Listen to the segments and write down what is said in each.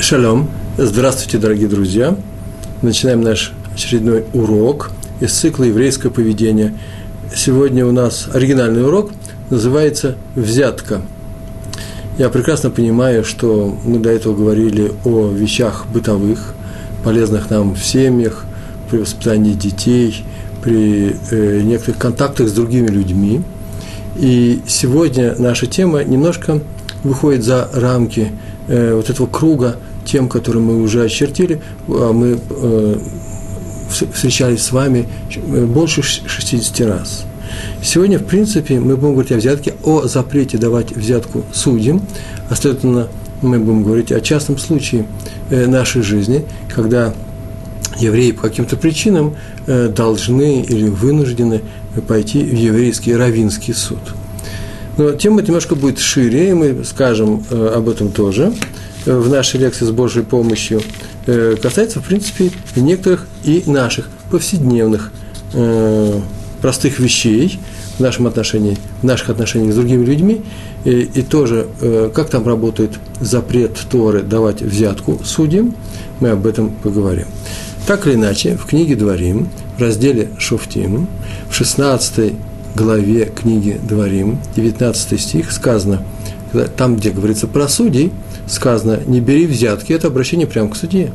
Шалом. Здравствуйте, дорогие друзья. Начинаем наш очередной урок из цикла «Еврейское поведение». Сегодня у нас оригинальный урок, называется «Взятка». Я прекрасно понимаю, что мы до этого говорили о вещах бытовых, полезных нам в семьях, при воспитании детей, при э, некоторых контактах с другими людьми. И сегодня наша тема немножко выходит за рамки э, вот этого круга тем, которые мы уже очертили, а мы э, встречались с вами э, больше 60 раз. Сегодня, в принципе, мы будем говорить о взятке, о запрете давать взятку судьям, а следовательно, мы будем говорить о частном случае э, нашей жизни, когда евреи по каким-то причинам должны или вынуждены пойти в еврейский равинский суд. Но тема немножко будет шире, и мы скажем об этом тоже в нашей лекции с Божьей помощью э, касается, в принципе, некоторых и наших повседневных э, простых вещей в нашем отношении, в наших отношениях с другими людьми, и, и тоже, э, как там работает запрет Торы давать взятку судьям, мы об этом поговорим. Так или иначе, в книге Дворим, в разделе Шуфтим, в 16 главе книги Дворим, 19 стих, сказано, там, где говорится про судей – сказано «не бери взятки», это обращение прямо к судье.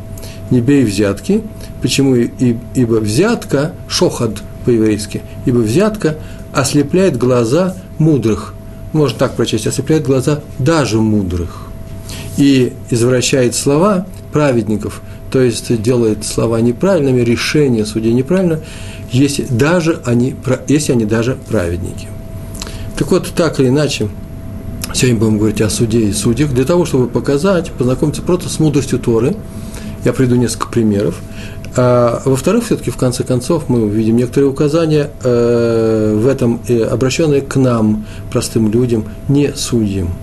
«Не бери взятки». Почему? Ибо взятка, шохад по-еврейски, ибо взятка ослепляет глаза мудрых. Можно так прочесть, ослепляет глаза даже мудрых. И извращает слова праведников, то есть делает слова неправильными, решение судей неправильно, если, даже они, если они даже праведники. Так вот, так или иначе, Сегодня будем говорить о суде и судьях, для того, чтобы показать, познакомиться просто с мудростью Торы. Я приведу несколько примеров. А, во-вторых, все-таки в конце концов мы увидим некоторые указания э, в этом, э, обращенные к нам, простым людям, не судьям.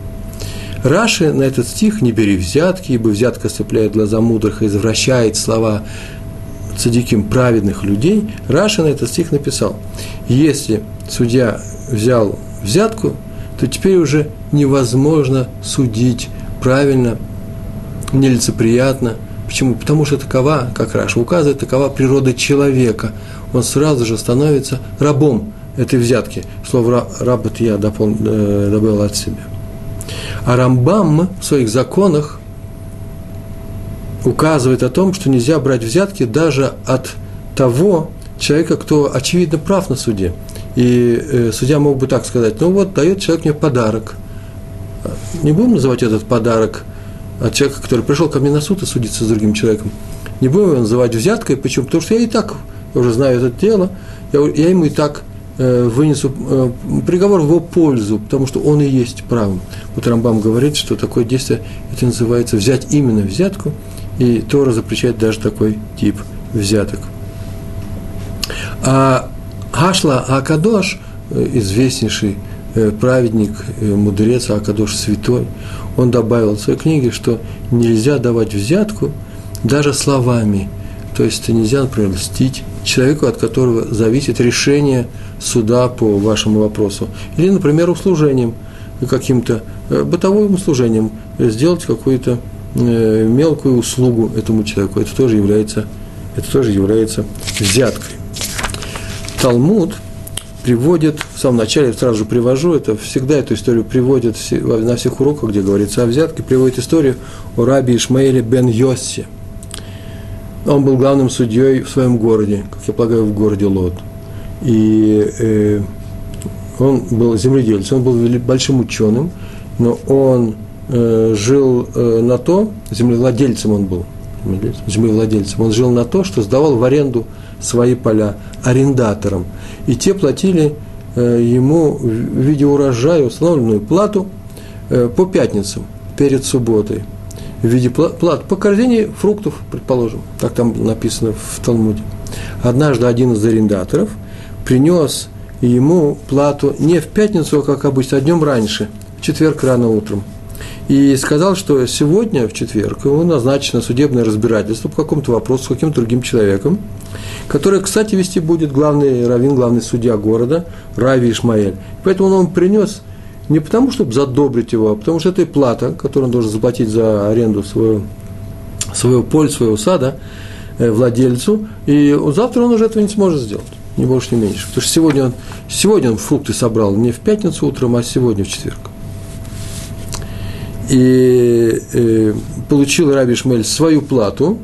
Раши на этот стих «не бери взятки, ибо взятка ослепляет глаза мудрых и извращает слова цадиким праведных людей», Раши на этот стих написал, если судья взял взятку, то теперь уже невозможно судить правильно, нелицеприятно. Почему? Потому что такова, как Раша указывает, такова природа человека. Он сразу же становится рабом этой взятки. Слово «раб» это я допол, э, добавил от себя. А Рамбам в своих законах указывает о том, что нельзя брать взятки даже от того человека, кто очевидно прав на суде. И э, судья мог бы так сказать, ну вот, дает человек мне подарок. Не будем называть этот подарок от человека, который пришел ко мне на суд и судится с другим человеком. Не будем его называть взяткой. Почему? Потому что я и так уже знаю это дело, я, я ему и так э, вынесу э, приговор в его пользу, потому что он и есть правым. Вот Рамбам говорит, что такое действие, это называется взять именно взятку, и Тора запрещает даже такой тип взяток. А Хашла Акадош, э, известнейший э, праведник, э, мудрец Акадош Святой, он добавил в своей книге, что нельзя давать взятку даже словами. То есть нельзя, например, льстить человеку, от которого зависит решение суда по вашему вопросу. Или, например, услужением, каким-то бытовым услужением, сделать какую-то мелкую услугу этому человеку. Это тоже является, это тоже является взяткой. Талмуд приводит, в самом начале сразу же привожу, это всегда эту историю приводит на всех уроках, где говорится о взятке, приводит историю о раби Ишмаэле бен Йоссе. Он был главным судьей в своем городе, как я полагаю, в городе Лот. И э, он был земледельцем, он был большим ученым, но он э, жил э, на то, землевладельцем он был, землевладельцем, он жил на то, что сдавал в аренду свои поля арендаторам. И те платили э, ему в виде урожая установленную плату э, по пятницам перед субботой в виде плат по корзине фруктов, предположим, так там написано в Талмуде. Однажды один из арендаторов принес ему плату не в пятницу, как обычно, а днем раньше, в четверг рано утром – и сказал, что сегодня, в четверг, ему назначено судебное разбирательство по какому-то вопросу с каким-то другим человеком, который, кстати, вести будет главный раввин, главный судья города, Рави Ишмаэль. Поэтому он принес не потому, чтобы задобрить его, а потому что это и плата, которую он должен заплатить за аренду своего свою пользу, своего сада э, владельцу, и завтра он уже этого не сможет сделать, ни больше, ни меньше. Потому что сегодня он, сегодня он фрукты собрал не в пятницу утром, а сегодня в четверг. И э, получил Раби Шмель свою плату,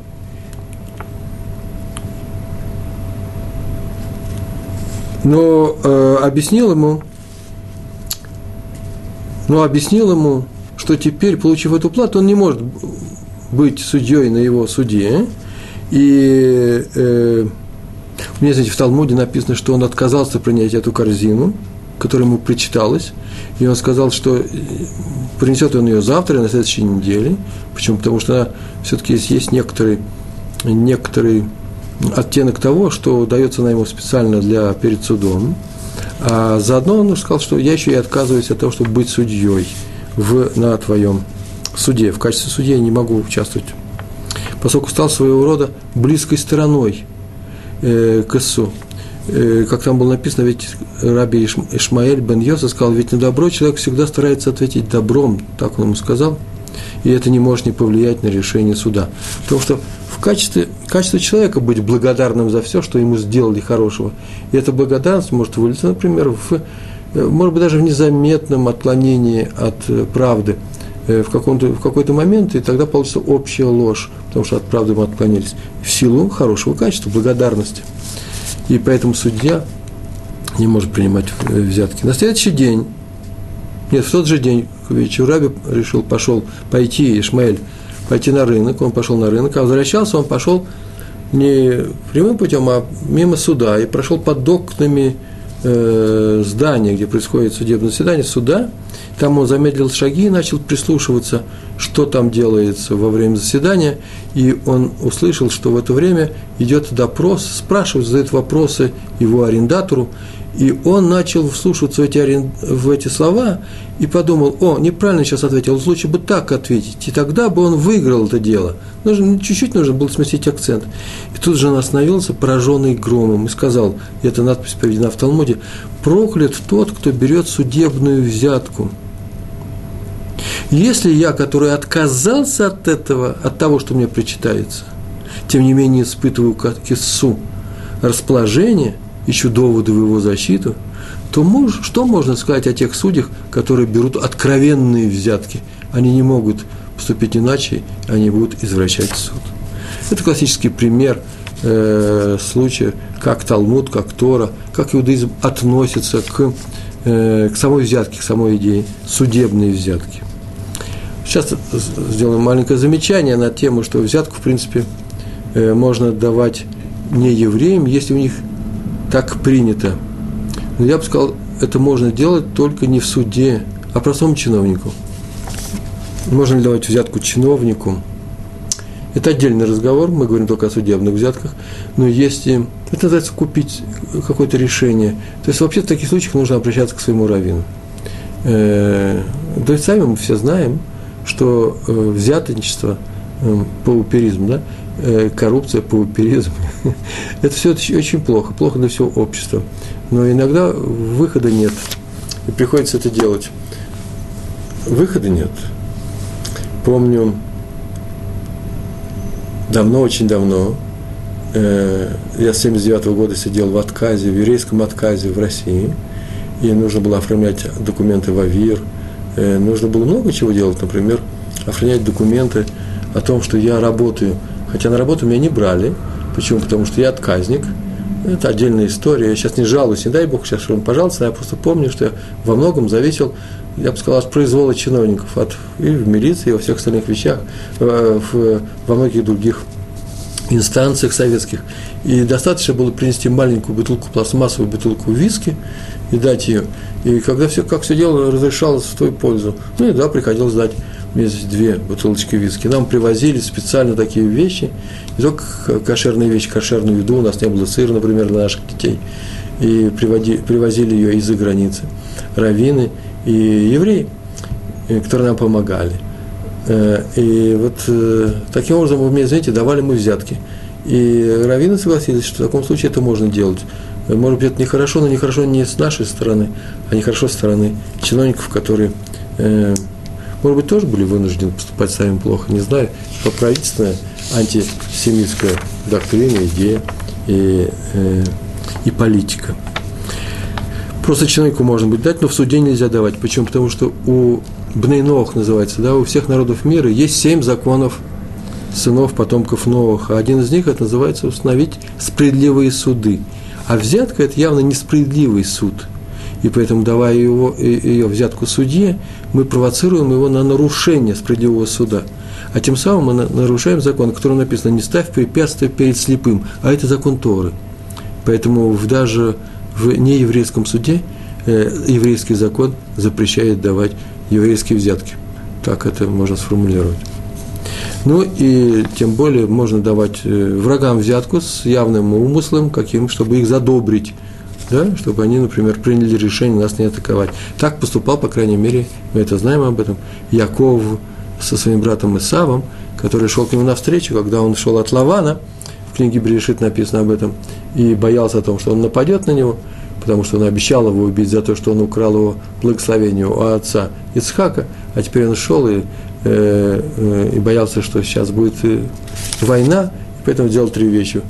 но э, объяснил ему, но объяснил ему, что теперь, получив эту плату, он не может быть судьей на его суде. И э, у меня, знаете, в Талмуде написано, что он отказался принять эту корзину, которая ему причиталась, и он сказал, что принесет он ее завтра, на следующей неделе. Почему? Потому что она все-таки есть, есть некоторый, некоторый оттенок того, что дается на ему специально для перед судом. А заодно он сказал, что я еще и отказываюсь от того, чтобы быть судьей в, на твоем суде. В качестве судьи я не могу участвовать, поскольку стал своего рода близкой стороной э, к Ису. Э, как там было написано, ведь Раби Ишмаэль бен Йоса сказал, ведь на добро человек всегда старается ответить добром, так он ему сказал, и это не может не повлиять на решение суда. Потому что в качестве, качестве человека быть благодарным за все, что ему сделали хорошего. И эта благодарность может вылиться, например, в, э, может быть, даже в незаметном отклонении от э, правды в, в какой-то момент, и тогда получится общая ложь, потому что от правды мы отклонились, в силу хорошего качества, благодарности. И поэтому судья не может принимать взятки. На следующий день, нет, в тот же день, к вечеру Раби решил, пошел пойти, Ишмаэль, пойти на рынок, он пошел на рынок, а возвращался он пошел не прямым путем, а мимо суда, и прошел под окнами э, здания, где происходит судебное заседание, суда, там он замедлил шаги и начал прислушиваться, что там делается во время заседания, и он услышал, что в это время идет допрос, спрашивают, задают вопросы его арендатору, и он начал вслушиваться в эти, в эти слова и подумал, о, неправильно сейчас ответил, лучше бы так ответить. И тогда бы он выиграл это дело. Нужно, чуть-чуть нужно было сместить акцент. И тут же он остановился, пораженный громом, и сказал, и эта надпись приведена в Талмуде, проклят тот, кто берет судебную взятку. Если я, который отказался от этого, от того, что мне причитается, тем не менее испытываю как кису расположение – ищу доводы в его защиту, то муж, что можно сказать о тех судьях, которые берут откровенные взятки? Они не могут поступить иначе, они будут извращать суд. Это классический пример э, случая, как Талмуд, как Тора, как иудаизм относится к, э, к самой взятке, к самой идее судебной взятки. Сейчас сделаем маленькое замечание на тему, что взятку, в принципе, э, можно давать не евреям, если у них так принято. Но я бы сказал, это можно делать только не в суде, а простому чиновнику. Можно ли давать взятку чиновнику? Это отдельный разговор, мы говорим только о судебных взятках, но если это называется купить какое-то решение, то есть вообще в таких случаях нужно обращаться к своему раввину. Э, то есть сами мы все знаем, что э, взяточничество, э, пауперизм, да, Э, коррупция, пауперизм. Это все очень плохо, плохо для всего общества. Но иногда выхода нет, и приходится это делать. Выхода нет. Помню, давно, очень давно, я с 79 -го года сидел в отказе, в еврейском отказе в России, и нужно было оформлять документы в АВИР, нужно было много чего делать, например, оформлять документы о том, что я работаю – Хотя на работу меня не брали. Почему? Потому что я отказник. Это отдельная история. Я сейчас не жалуюсь, не дай Бог, сейчас он пожалуйста, я просто помню, что я во многом зависел, я бы сказал, от произвола чиновников, от, и в милиции, и во всех остальных вещах, в, во многих других инстанциях советских. И достаточно было принести маленькую бутылку, пластмассовую бутылку виски и дать ее. И когда все, как все дело разрешалось в твою пользу, ну и да, приходилось дать есть две бутылочки виски. Нам привозили специально такие вещи, не только кошерные вещи, кошерную еду, у нас не было сыра, например, для наших детей, и приводи, привозили ее из-за границы. Равины и евреи, э, которые нам помогали. Э, и вот э, таким образом, вы мне, знаете, давали мы взятки. И раввины согласились, что в таком случае это можно делать. Может быть, это нехорошо, но нехорошо не с нашей стороны, а нехорошо с стороны чиновников, которые может быть, тоже были вынуждены поступать самим плохо, не знаю. По правительственная антисемитская доктрина, идея и, э, и политика. Просто человеку можно быть дать, но в суде нельзя давать. Почему? Потому что у Бнейнох называется, да, у всех народов мира есть семь законов сынов, потомков Новых. А один из них, это называется установить справедливые суды. А взятка – это явно несправедливый суд. И поэтому, давая его, ее взятку судье, мы провоцируем его на нарушение справедливого суда. А тем самым мы нарушаем закон, который написано «не ставь препятствия перед слепым», а это закон Торы. Поэтому даже в нееврейском суде э, еврейский закон запрещает давать еврейские взятки. Так это можно сформулировать. Ну и тем более можно давать э, врагам взятку с явным умыслом, каким, чтобы их задобрить, да, чтобы они, например, приняли решение нас не атаковать. Так поступал, по крайней мере, мы это знаем об этом, Яков со своим братом Исавом, который шел к нему навстречу, когда он шел от Лавана, в книге Берешит написано об этом, и боялся о том, что он нападет на него, потому что он обещал его убить за то, что он украл его благословение у отца Ицхака, а теперь он шел и Э, э, и боялся, что сейчас будет э, война, и поэтому делал три вещи.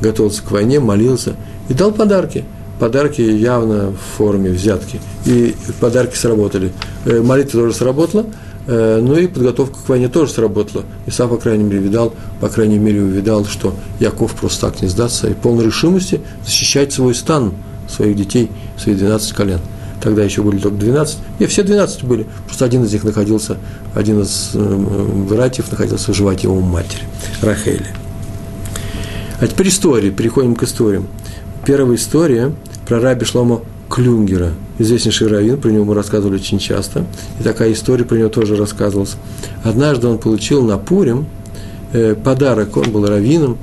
Готовился к войне, молился и дал подарки. Подарки явно в форме взятки. И подарки сработали. Молитва тоже сработала, ну и подготовка к войне тоже сработала. И сам, по крайней мере, видал, по крайней мере, увидал, что Яков просто так не сдастся и полной решимости защищать свой стан, своих детей, свои 12 колен тогда еще были только 12, и все 12 были, просто один из них находился, один из э, братьев находился в животе у матери, Рахели. А теперь истории, переходим к историям. Первая история про раби Шломо Клюнгера, известнейший раввин, про него мы рассказывали очень часто, и такая история про него тоже рассказывалась. Однажды он получил на Пурим э, подарок, он был раввином,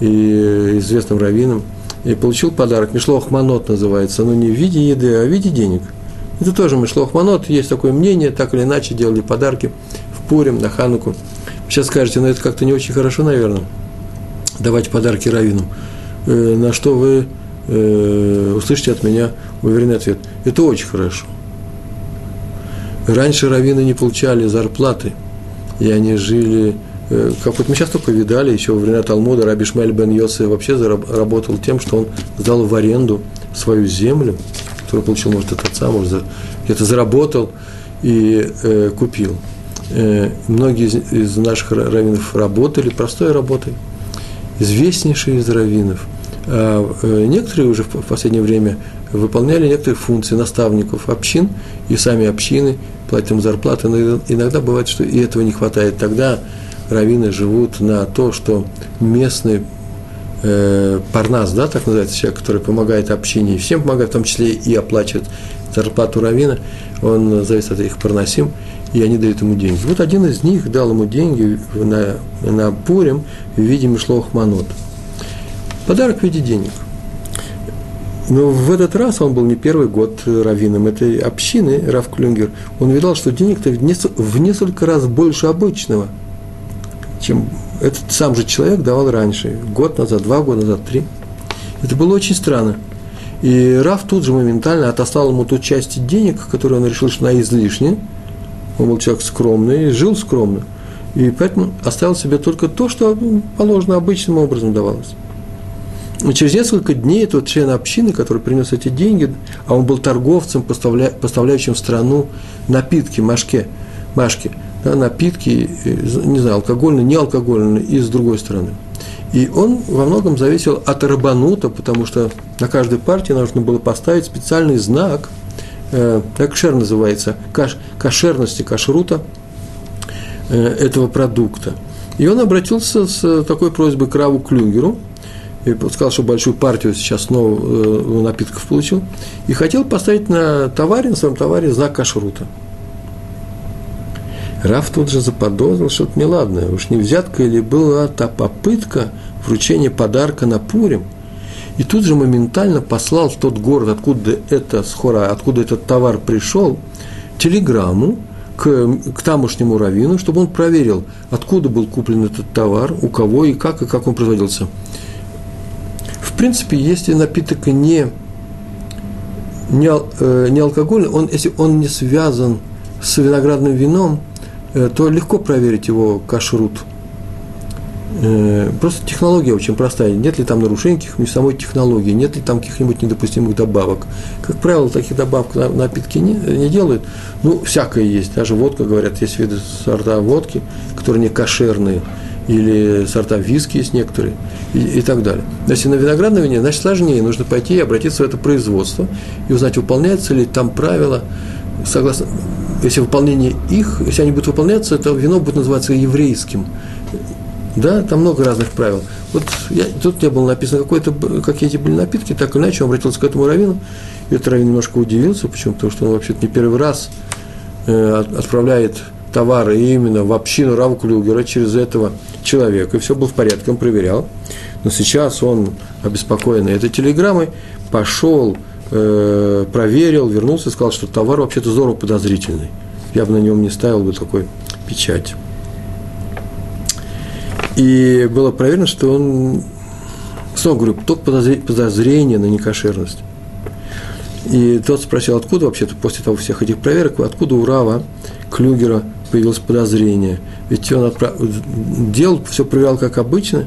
и э, известным раввином, и получил подарок. Мишлох Манот называется, но не в виде еды, а в виде денег. Это тоже Мишлох Манот, есть такое мнение, так или иначе делали подарки в Пурим, на Хануку. Сейчас скажете, ну это как-то не очень хорошо, наверное, давать подарки раввинам. Э, на что вы э, услышите от меня уверенный ответ. Это очень хорошо. Раньше раввины не получали зарплаты, и они жили Э, как вот мы сейчас только видали, еще во времена Талмуда Раби Шмель бен Йосе вообще работал тем, что он сдал в аренду свою землю, которую получил, может, от отца, может, где-то заработал и э, купил. Э, многие из, из наших раввинов работали простой работой, известнейшие из раввинов. А э, некоторые уже в последнее время выполняли некоторые функции наставников общин, и сами общины платят им зарплаты, но иногда бывает, что и этого не хватает. Тогда раввины живут на то, что местный э, парнас, да, так называется, человек, который помогает общине, всем помогает, в том числе и оплачивает зарплату равина, он зависит от их парнасим, и они дают ему деньги. Вот один из них дал ему деньги на, на Пурим в виде Мишлох Манот. Подарок в виде денег. Но в этот раз он был не первый год раввином этой общины, Рав Клюнгер. Он видал, что денег-то в несколько раз больше обычного – чем этот сам же человек давал раньше, год назад, два года назад, три. Это было очень странно. И Раф тут же моментально отослал ему ту часть денег, которую он решил, что она излишняя. Он был человек скромный, жил скромно. И поэтому оставил себе только то, что положено обычным образом давалось. И через несколько дней этот член общины, который принес эти деньги, а он был торговцем, поставля, поставляющим в страну напитки, машке, машки – да, напитки, э, не знаю, алкогольные, не алкогольные, и с другой стороны. И он во многом зависел от рабанута, потому что на каждой партии нужно было поставить специальный знак, э, кашер называется, каш, кошерности, кашрута э, этого продукта. И он обратился с такой просьбой к Раву Клюнгеру, и сказал, что большую партию сейчас снова э, напитков получил, и хотел поставить на товаре, на своем товаре знак кашрута. Раф тут же заподозрил что-то неладное. Уж не взятка или была та попытка вручения подарка на Пурим. И тут же моментально послал в тот город, откуда это схора, откуда этот товар пришел, телеграмму к, к тамошнему раввину, чтобы он проверил, откуда был куплен этот товар, у кого и как, и как он производился. В принципе, если напиток не, не, э, не алкогольный, он, если он не связан с виноградным вином, то легко проверить его кашрут. Э, просто технология очень простая. Нет ли там нарушений каких-нибудь самой технологии, нет ли там каких-нибудь недопустимых добавок. Как правило, таких добавок на напитки не, не делают. Ну, всякое есть. Даже водка, говорят, есть виды сорта водки, которые не кошерные или сорта виски есть некоторые, и, и так далее. Если на виноградном вине, значит сложнее, нужно пойти и обратиться в это производство и узнать, выполняется ли там правило, согласно, если выполнение их, если они будут выполняться, то вино будет называться еврейским. Да, там много разных правил. Вот я, тут не было написано, какой-то, какие эти были напитки, так иначе, он обратился к этому раввину, и этот раввин немножко удивился, почему? Потому что он вообще-то не первый раз э, отправляет товары именно в общину Рава Клюгера через этого человека, и все было в порядке, он проверял. Но сейчас он, обеспокоенный этой телеграммой, пошел, э, проверил, вернулся и сказал, что товар вообще-то здорово подозрительный. Я бы на нем не ставил бы такой печать. И было проверено, что он, снова говорю, только подозрение на некошерность. И тот спросил, откуда вообще-то после того всех этих проверок, откуда у Рава Клюгера появилось подозрение. Ведь он отправ... делал, все проверял как обычно,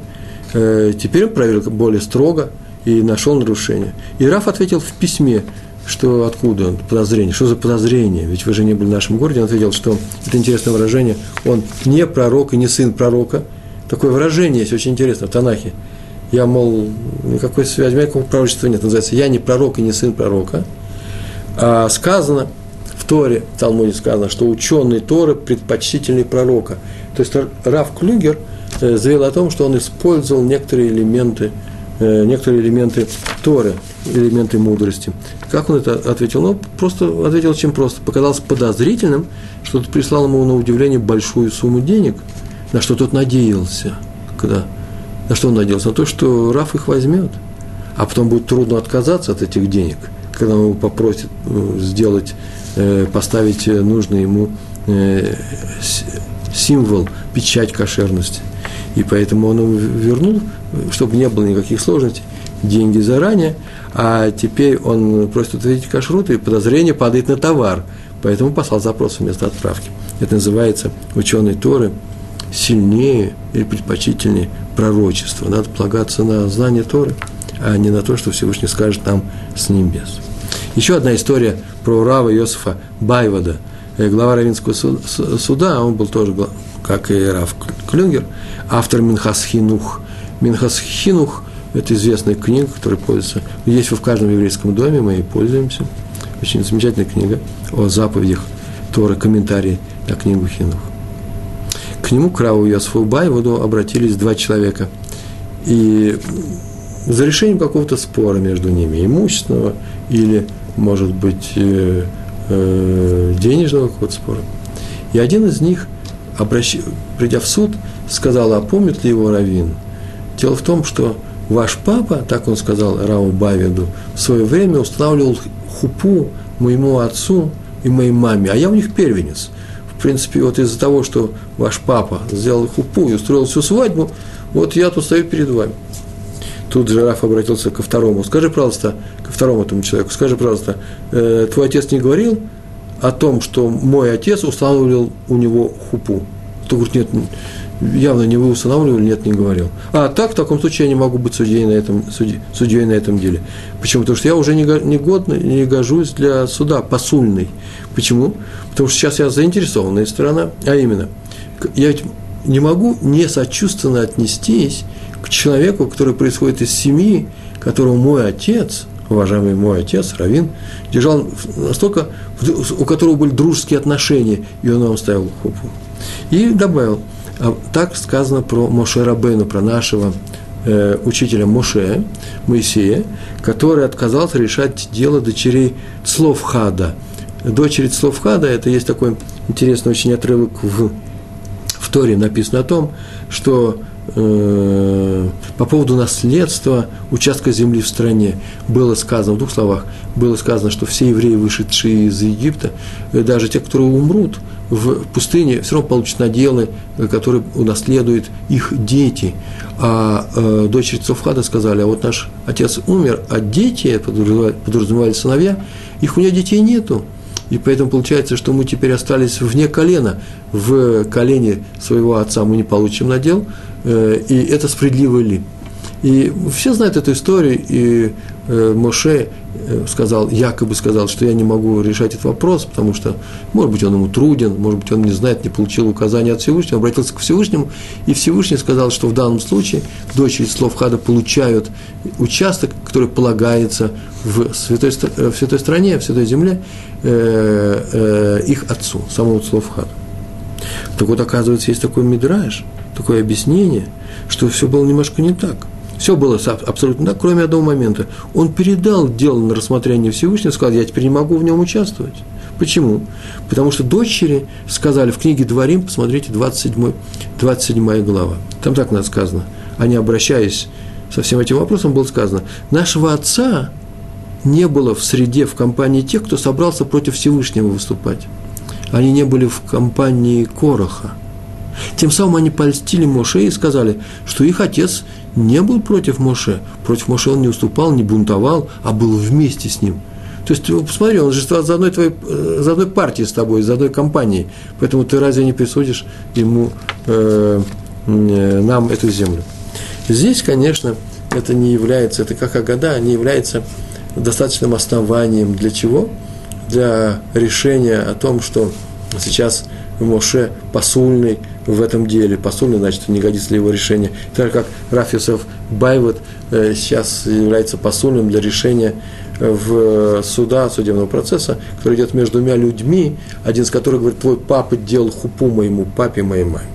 э, теперь он проверил более строго и нашел нарушение. И Раф ответил в письме, что откуда подозрение, что за подозрение, ведь вы же не были в нашем городе, он ответил, что это интересное выражение, он не пророк и не сын пророка, такое выражение есть очень интересно в Танахе, я, мол, никакой связи, никакого пророчества нет, называется, я не пророк и не сын пророка, а сказано – в Торе, в Талмуде сказано, что ученый Торы предпочтительный пророка. То есть Раф Клюгер э, заявил о том, что он использовал некоторые элементы, некоторые элементы Торы, элементы мудрости. Как он это ответил? Ну, просто ответил очень просто. Показалось подозрительным, что тот прислал ему на удивление большую сумму денег, на что тот надеялся. Когда, на что он надеялся? На то, что Раф их возьмет. А потом будет трудно отказаться от этих денег, когда он его попросит э, сделать Э, поставить нужный ему э, символ, печать кошерности. И поэтому он вернул, чтобы не было никаких сложностей, деньги заранее, а теперь он просит ответить кашрут, и подозрение падает на товар. Поэтому послал запрос вместо отправки. Это называется ученые Торы сильнее или предпочтительнее пророчество. Надо полагаться на знание Торы, а не на то, что Всевышний скажет нам с небес. Еще одна история про Рава Иосифа Байвода, э, глава Равинского суда, он был тоже, как и Рав Клюнгер, автор Минхас Хинух. Минхас Хинух – это известная книга, которая пользуется, есть в каждом еврейском доме, мы ей пользуемся. Очень замечательная книга о заповедях Торы, комментарии на книгу Хинух. К нему, к Раву Иосифу Байводу, обратились два человека. И за решением какого-то спора между ними, имущественного или может быть, э, э, денежного какого-то спора. И один из них, обращ... придя в суд, сказал, а помнит ли его Равин? Дело в том, что ваш папа, так он сказал Рау Бавиду, в свое время устанавливал хупу моему отцу и моей маме, а я у них первенец. В принципе, вот из-за того, что ваш папа сделал хупу и устроил всю свадьбу, вот я тут стою перед вами. Тут жираф обратился ко второму. Скажи, пожалуйста, ко второму этому человеку, скажи, пожалуйста, э, твой отец не говорил о том, что мой отец устанавливал у него хупу? Тот говорит, нет, явно не вы устанавливали, нет, не говорил. А так, в таком случае я не могу быть судьей на этом, судьей, судьей на этом деле. Почему? Потому что я уже не, не годный, не гожусь для суда, посульный. Почему? Потому что сейчас я заинтересованная сторона, а именно, я не могу не сочувственно отнестись к человеку, который происходит из семьи, которого мой отец, уважаемый мой отец, Равин, держал настолько, у которого были дружеские отношения, и он вам ставил хупу. И добавил, а так сказано про Моше Рабену, про нашего э, учителя Моше, Моисея, который отказался решать дело дочерей Словхада. Дочери Словхада, это есть такой интересный очень отрывок в, в Торе, написано о том, что Э, по поводу наследства участка земли в стране было сказано, в двух словах, было сказано, что все евреи, вышедшие из Египта, э, даже те, которые умрут в пустыне, все равно получат наделы, э, которые унаследуют их дети. А э, дочери Цофхада сказали, а вот наш отец умер, а дети, подразумевали, сыновья, их у него детей нету. И поэтому получается, что мы теперь остались вне колена. В колене своего отца мы не получим надел. Э, и это справедливо ли? И все знают эту историю, и Моше э, сказал, якобы сказал, что я не могу решать этот вопрос, потому что, может быть, он ему труден, может быть, он не знает, не получил указания от Всевышнего, обратился к Всевышнему, и Всевышний сказал, что в данном случае дочери слов Хада получают участок, который полагается в святой, э, в святой стране, в святой земле, э, э, их отцу, самому слов Хада. Так вот, оказывается, есть такой мидраж, такое объяснение, что все было немножко не так – все было абсолютно так, кроме одного момента. Он передал дело на рассмотрение Всевышнего, сказал, я теперь не могу в нем участвовать. Почему? Потому что дочери сказали в книге Дворим, посмотрите, 27, 27 глава. Там так надо сказано. Они, обращаясь со всем этим вопросом, было сказано, нашего отца не было в среде, в компании тех, кто собрался против Всевышнего выступать. Они не были в компании Короха. Тем самым они польстили Моше и сказали, что их отец не был против Моше. Против Моше он не уступал, не бунтовал, а был вместе с ним. То есть, посмотри, он же за одной, твоей, э, за одной партией с тобой, за одной компанией. Поэтому ты разве не присудишь ему, э, э, нам эту землю? Здесь, конечно, это не является, это как Агада, не является достаточным основанием для чего? Для решения о том, что сейчас Моше посульный в этом деле. Посульный, значит, не годится ли его решение. Так как Раф Йосеф Байвот э, сейчас является посульным для решения э, в суда, судебного процесса, который идет между двумя людьми, один из которых говорит, твой папа делал хупу моему папе, моей маме.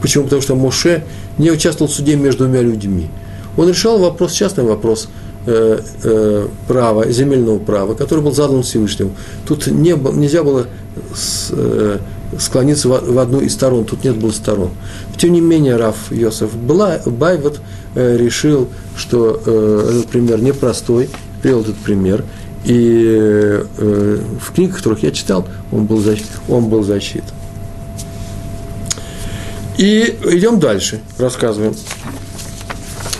Почему? Потому что Моше не участвовал в суде между двумя людьми. Он решал вопрос, частный вопрос э, э, права, земельного права, который был задан Всевышнему. Тут не, нельзя было с, э, склониться в одну из сторон, тут нет было сторон. Тем не менее, Раф Йосеф Байвот э, решил, что э, этот пример непростой, привел этот пример, и э, в книгах, которых я читал, он был, он был засчитан. И идем дальше, рассказываем,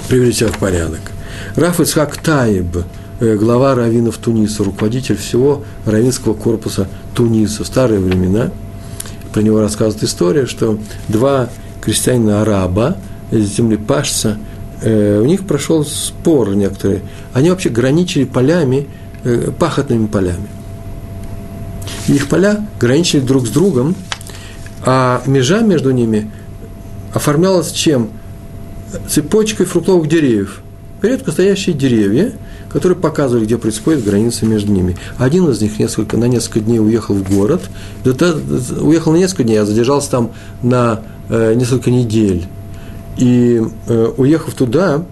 привели себя в порядок. Раф Ицхак Таиб, глава раввинов Туниса, руководитель всего раввинского корпуса Туниса в старые времена – про него рассказывает история, что два крестьянина-араба из земли пашца, э, у них прошел спор некоторые. Они вообще граничили полями, э, пахотными полями. их поля граничили друг с другом, а межа между ними оформлялась чем? Цепочкой фруктовых деревьев. Редко стоящие деревья – которые показывали, где происходит граница между ними. Один из них несколько, на несколько дней уехал в город, уехал на несколько дней, а задержался там на э, несколько недель. И э, уехав туда,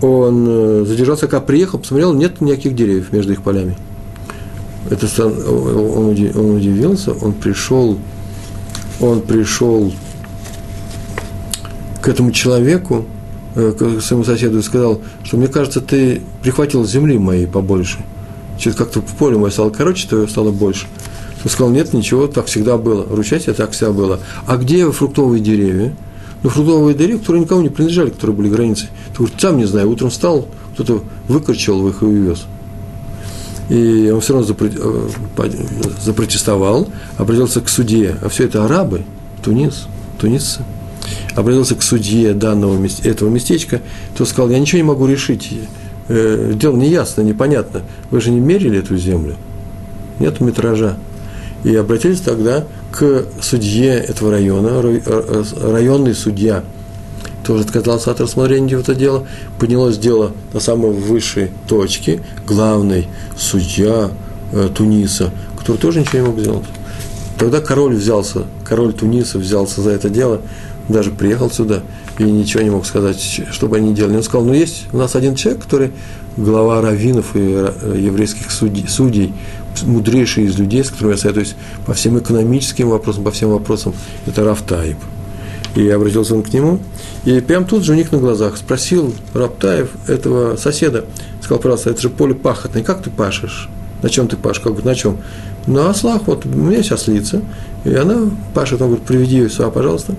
он э, задержался, когда приехал, посмотрел, нет никаких деревьев между их полями. Это, он, он удивился, он пришел, он пришел к этому человеку, к своему соседу и сказал, что мне кажется, ты прихватил земли моей побольше. Что-то как-то поле мое стало короче, то стало больше. Он сказал, нет, ничего, так всегда было. Ручать так всегда было. А где фруктовые деревья? Ну, фруктовые деревья, которые никому не принадлежали, которые были границей. Ты говоришь, сам не знаю, утром встал, кто-то выкорчевал их и увез. И он все равно э, запротестовал, обратился к судье. А все это арабы, Тунис, тунисцы обратился к судье данного, этого местечка, то сказал, я ничего не могу решить, э, дело неясно, непонятно, вы же не мерили эту землю, нет метража. И обратились тогда к судье этого района, э, районный судья, тоже отказался от рассмотрения этого дела, поднялось дело на самой высшей точке, главный судья э, Туниса, который тоже ничего не мог сделать. Тогда король взялся, король Туниса взялся за это дело, даже приехал сюда и ничего не мог сказать, что бы они делали. Он сказал, ну есть у нас один человек, который глава раввинов и э, еврейских судей, судей, мудрейший из людей, с которыми я советуюсь по всем экономическим вопросам, по всем вопросам, это Рафтаев. И обратился он к нему, и прям тут же у них на глазах спросил Раптаев этого соседа, сказал, пожалуйста, это же поле пахотное, как ты пашешь? На чем ты пашешь? Как бы, на чем? На ослах, вот у меня сейчас ослица, и она пашет, он говорит, приведи ее сюда, пожалуйста.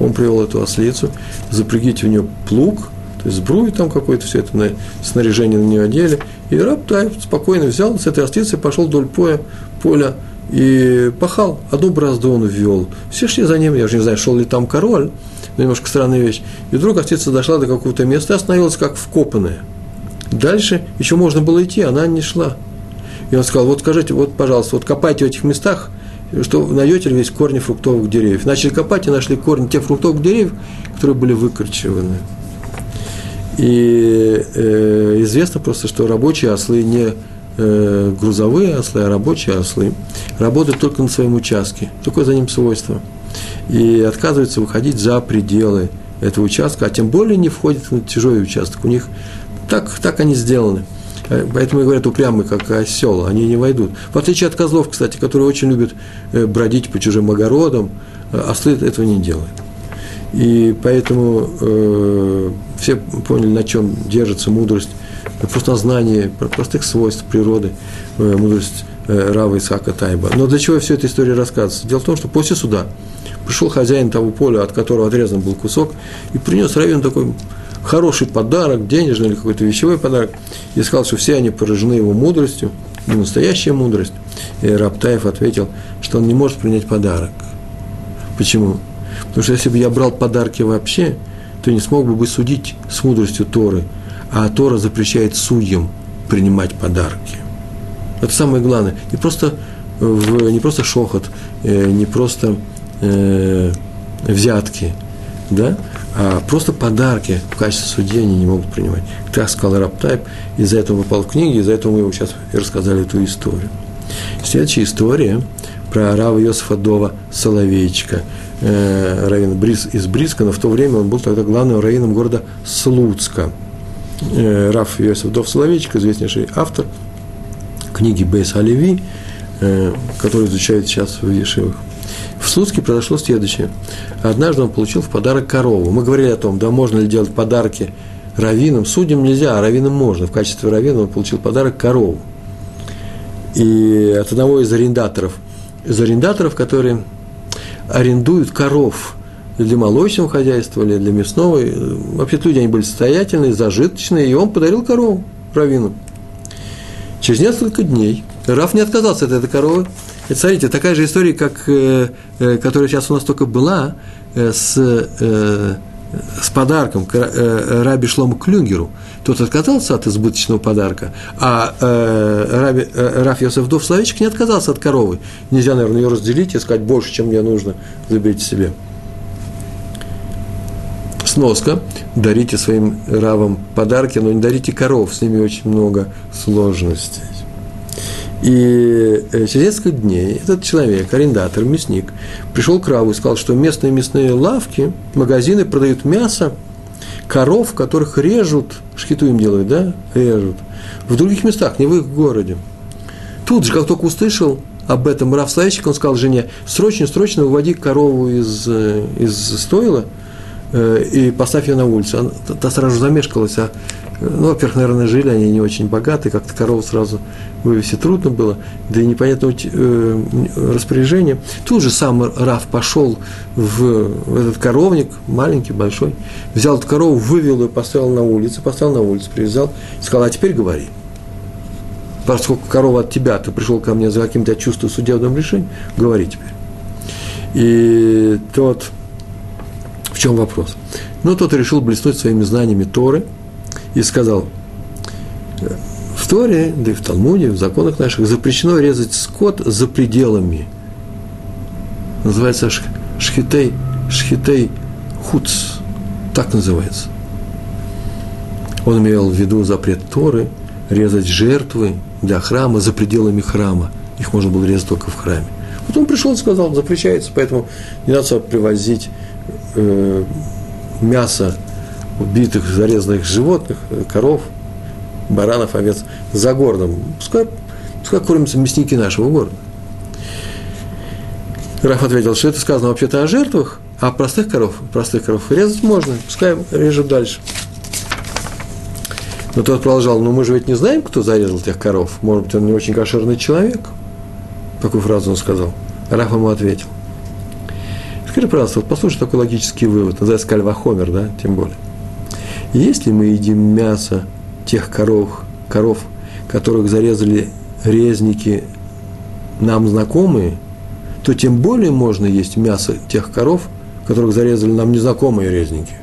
Он привел эту ослицу, запрягите в нее плуг, то есть сбрую там какое-то, все это снаряжение на нее одели. И раб Таев спокойно взял с этой ослицы, пошел вдоль поя поля и пахал. Одну бразду он ввел. Все шли за ним, я уже не знаю, шел ли там король, но немножко странная вещь. И вдруг овчица дошла до какого-то места и остановилась как вкопанная. Дальше еще можно было идти, она не шла. И он сказал, вот скажите, вот, пожалуйста, вот копайте в этих местах, что найдете ли весь корни фруктовых деревьев. Начали копать и нашли корни тех фруктовых деревьев, которые были выкорчеваны. И э, известно просто, что рабочие ослы не э, грузовые ослы, а рабочие ослы работают только на своем участке. Такое за ним свойство. И отказываются выходить за пределы этого участка, а тем более не входят на чужой участок. У них так, так они сделаны. Э, поэтому и говорят упрямые, как осел, они не войдут. В отличие от козлов, кстати, которые очень любят э, бродить по чужим огородам, э, ослы этого не делают. И поэтому э, все поняли, на чем держится мудрость, просто знание простых свойств природы, э, мудрость э, Рава Исаака Тайба. Но для чего все эта история рассказывается? Дело в том, что после суда пришел хозяин того поля, от которого отрезан был кусок, и принес Равину такой хороший подарок, денежный или какой-то вещевой подарок, и сказал, что все они поражены его мудростью, не настоящая мудрость. И Раптаев ответил, что он не может принять подарок. Почему? Потому что если бы я брал подарки вообще, то не смог бы бы судить с мудростью Торы, а Тора запрещает судьям принимать подарки. Это самое главное. Не просто, в, не просто шохот, э, не просто э, взятки, да, а просто подарки в качестве судьи они не могут принимать. Так сказал Раптайп, из-за этого попал в книги, из-за этого мы его сейчас и рассказали эту историю. Следующая история про Рава Йосифа Дова Соловейчика – э, раввин Брис, из Бриска, но в то время он был тогда главным раввином города Слуцка. Э, Раф Йосиф Дов Соловейчик, известнейший автор книги Бейс Оливи, э, который изучает сейчас в Ешивах. В Слуцке произошло следующее. Однажды он получил в подарок корову. Мы говорили о том, да можно ли делать подарки раввинам. Судьям нельзя, а раввинам можно. В качестве раввина он получил подарок корову. И от одного из арендаторов, из арендаторов, которые арендуют коров для молочного хозяйства или для мясного. Вообще люди, они были состоятельные, зажиточные, и он подарил корову Равину. Через несколько дней Раф не отказался от этой коровы. Это, смотрите, такая же история, как, э, э, которая сейчас у нас только была, э, с, с подарком к Раби Шлому Клюнгеру. Тот отказался от избыточного подарка, а Раби, Раф Йосеф Дов Славичек не отказался от коровы. Нельзя, наверное, ее разделить и сказать больше, чем мне нужно, заберите себе. Сноска. Дарите своим равам подарки, но не дарите коров, с ними очень много сложностей. И э, через несколько дней этот человек, арендатор, мясник, пришел к Раву и сказал, что местные мясные лавки, магазины продают мясо коров, которых режут, шхиту им делают, да, режут, в других местах, не в их городе. Тут же, как только услышал об этом Рав Славичек, он сказал жене, срочно, срочно уводи корову из, э, из стойла э, и поставь ее на улицу. Она, та сразу замешкалась, а ну, во-первых, наверное, жили они не очень богатые, как-то корову сразу вывести трудно было, да и непонятного э, распоряжения. Тут же сам Раф пошел в, в этот коровник, маленький, большой, взял эту корову, вывел ее, поставил на улицу, поставил на улицу, привязал, сказал, а теперь говори. Поскольку корова от тебя, ты пришел ко мне за каким-то чувством судебным решением, говори теперь. И тот, в чем вопрос? Ну, тот решил блеснуть своими знаниями Торы – и сказал, в Торе, да и в Талмуде, в законах наших запрещено резать скот за пределами. Называется шхитей, шхитей хуц, так называется. Он имел в виду запрет Торы резать жертвы для храма за пределами храма. Их можно было резать только в храме. Вот он пришел и сказал, запрещается, поэтому не надо привозить э, мясо убитых, зарезанных животных, коров, баранов, овец за городом. Пускай, пускай кормятся мясники нашего города. Раф ответил, что это сказано вообще-то о жертвах, а простых коров, простых коров резать можно, пускай режут дальше. Но тот продолжал, ну мы же ведь не знаем, кто зарезал тех коров. Может быть, он не очень кошерный человек. Такую фразу он сказал. Раф ему ответил. Скажи, пожалуйста, вот послушай такой логический вывод, называется кальвахомер, да, тем более. Если мы едим мясо тех коров, коров, которых зарезали резники нам знакомые, то тем более можно есть мясо тех коров, которых зарезали нам незнакомые резники.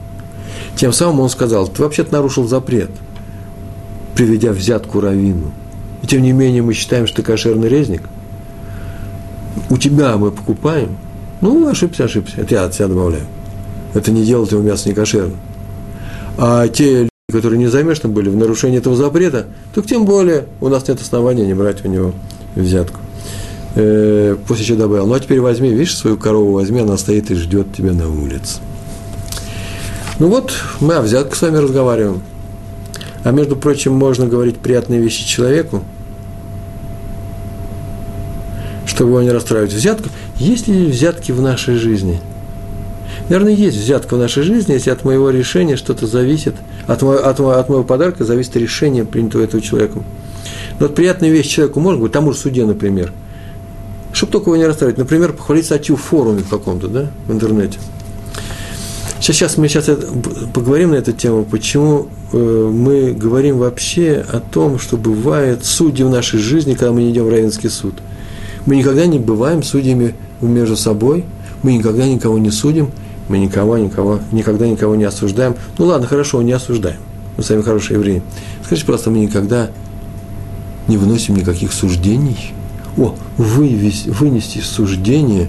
Тем самым он сказал, ты вообще-то нарушил запрет, приведя взятку равину. И тем не менее мы считаем, что ты кошерный резник. У тебя мы покупаем. Ну, ошибся, ошибся. Это я от себя добавляю. Это не делает его мясо не. А те люди, которые не замешаны были в нарушении этого запрета, то тем более у нас нет основания не брать у него взятку. Э, после чего добавил, ну а теперь возьми, видишь, свою корову возьми, она стоит и ждет тебя на улице. Ну вот, мы о взятке с вами разговариваем. А между прочим, можно говорить приятные вещи человеку, чтобы его не расстраивать. Взятка, есть ли взятки в нашей жизни – Наверное, есть взятка в нашей жизни, если от моего решения что-то зависит, от моего, от, моего, от моего подарка зависит решение, принятого этого человеком. Но вот приятная вещь человеку можно быть, тому же суде, например, чтобы только его не расстраивать. Например, похвалить статью в форуме каком-то, да, в интернете. Сейчас, сейчас мы сейчас поговорим на эту тему, почему э, мы говорим вообще о том, что бывает судьи в нашей жизни, когда мы не идем в равенский суд. Мы никогда не бываем судьями между собой, мы никогда никого не судим – мы никого, никого, никогда никого не осуждаем. Ну ладно, хорошо, не осуждаем. Мы сами хорошие евреи. Скажите просто, мы никогда не выносим никаких суждений. О, вывести, вынести суждение,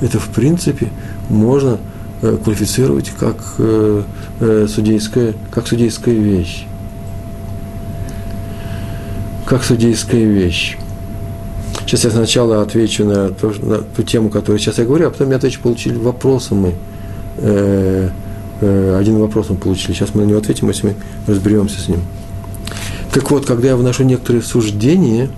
это в принципе можно э, квалифицировать как, э, э, судейская, как судейская вещь. Как судейская вещь. Сейчас я сначала отвечу на, то, на ту тему, которую сейчас я говорю, а потом я отвечу, получили вопросы мы э, э, один вопрос мы получили. Сейчас мы на него ответим, если мы разберемся с ним. Так вот, когда я вношу некоторые суждения,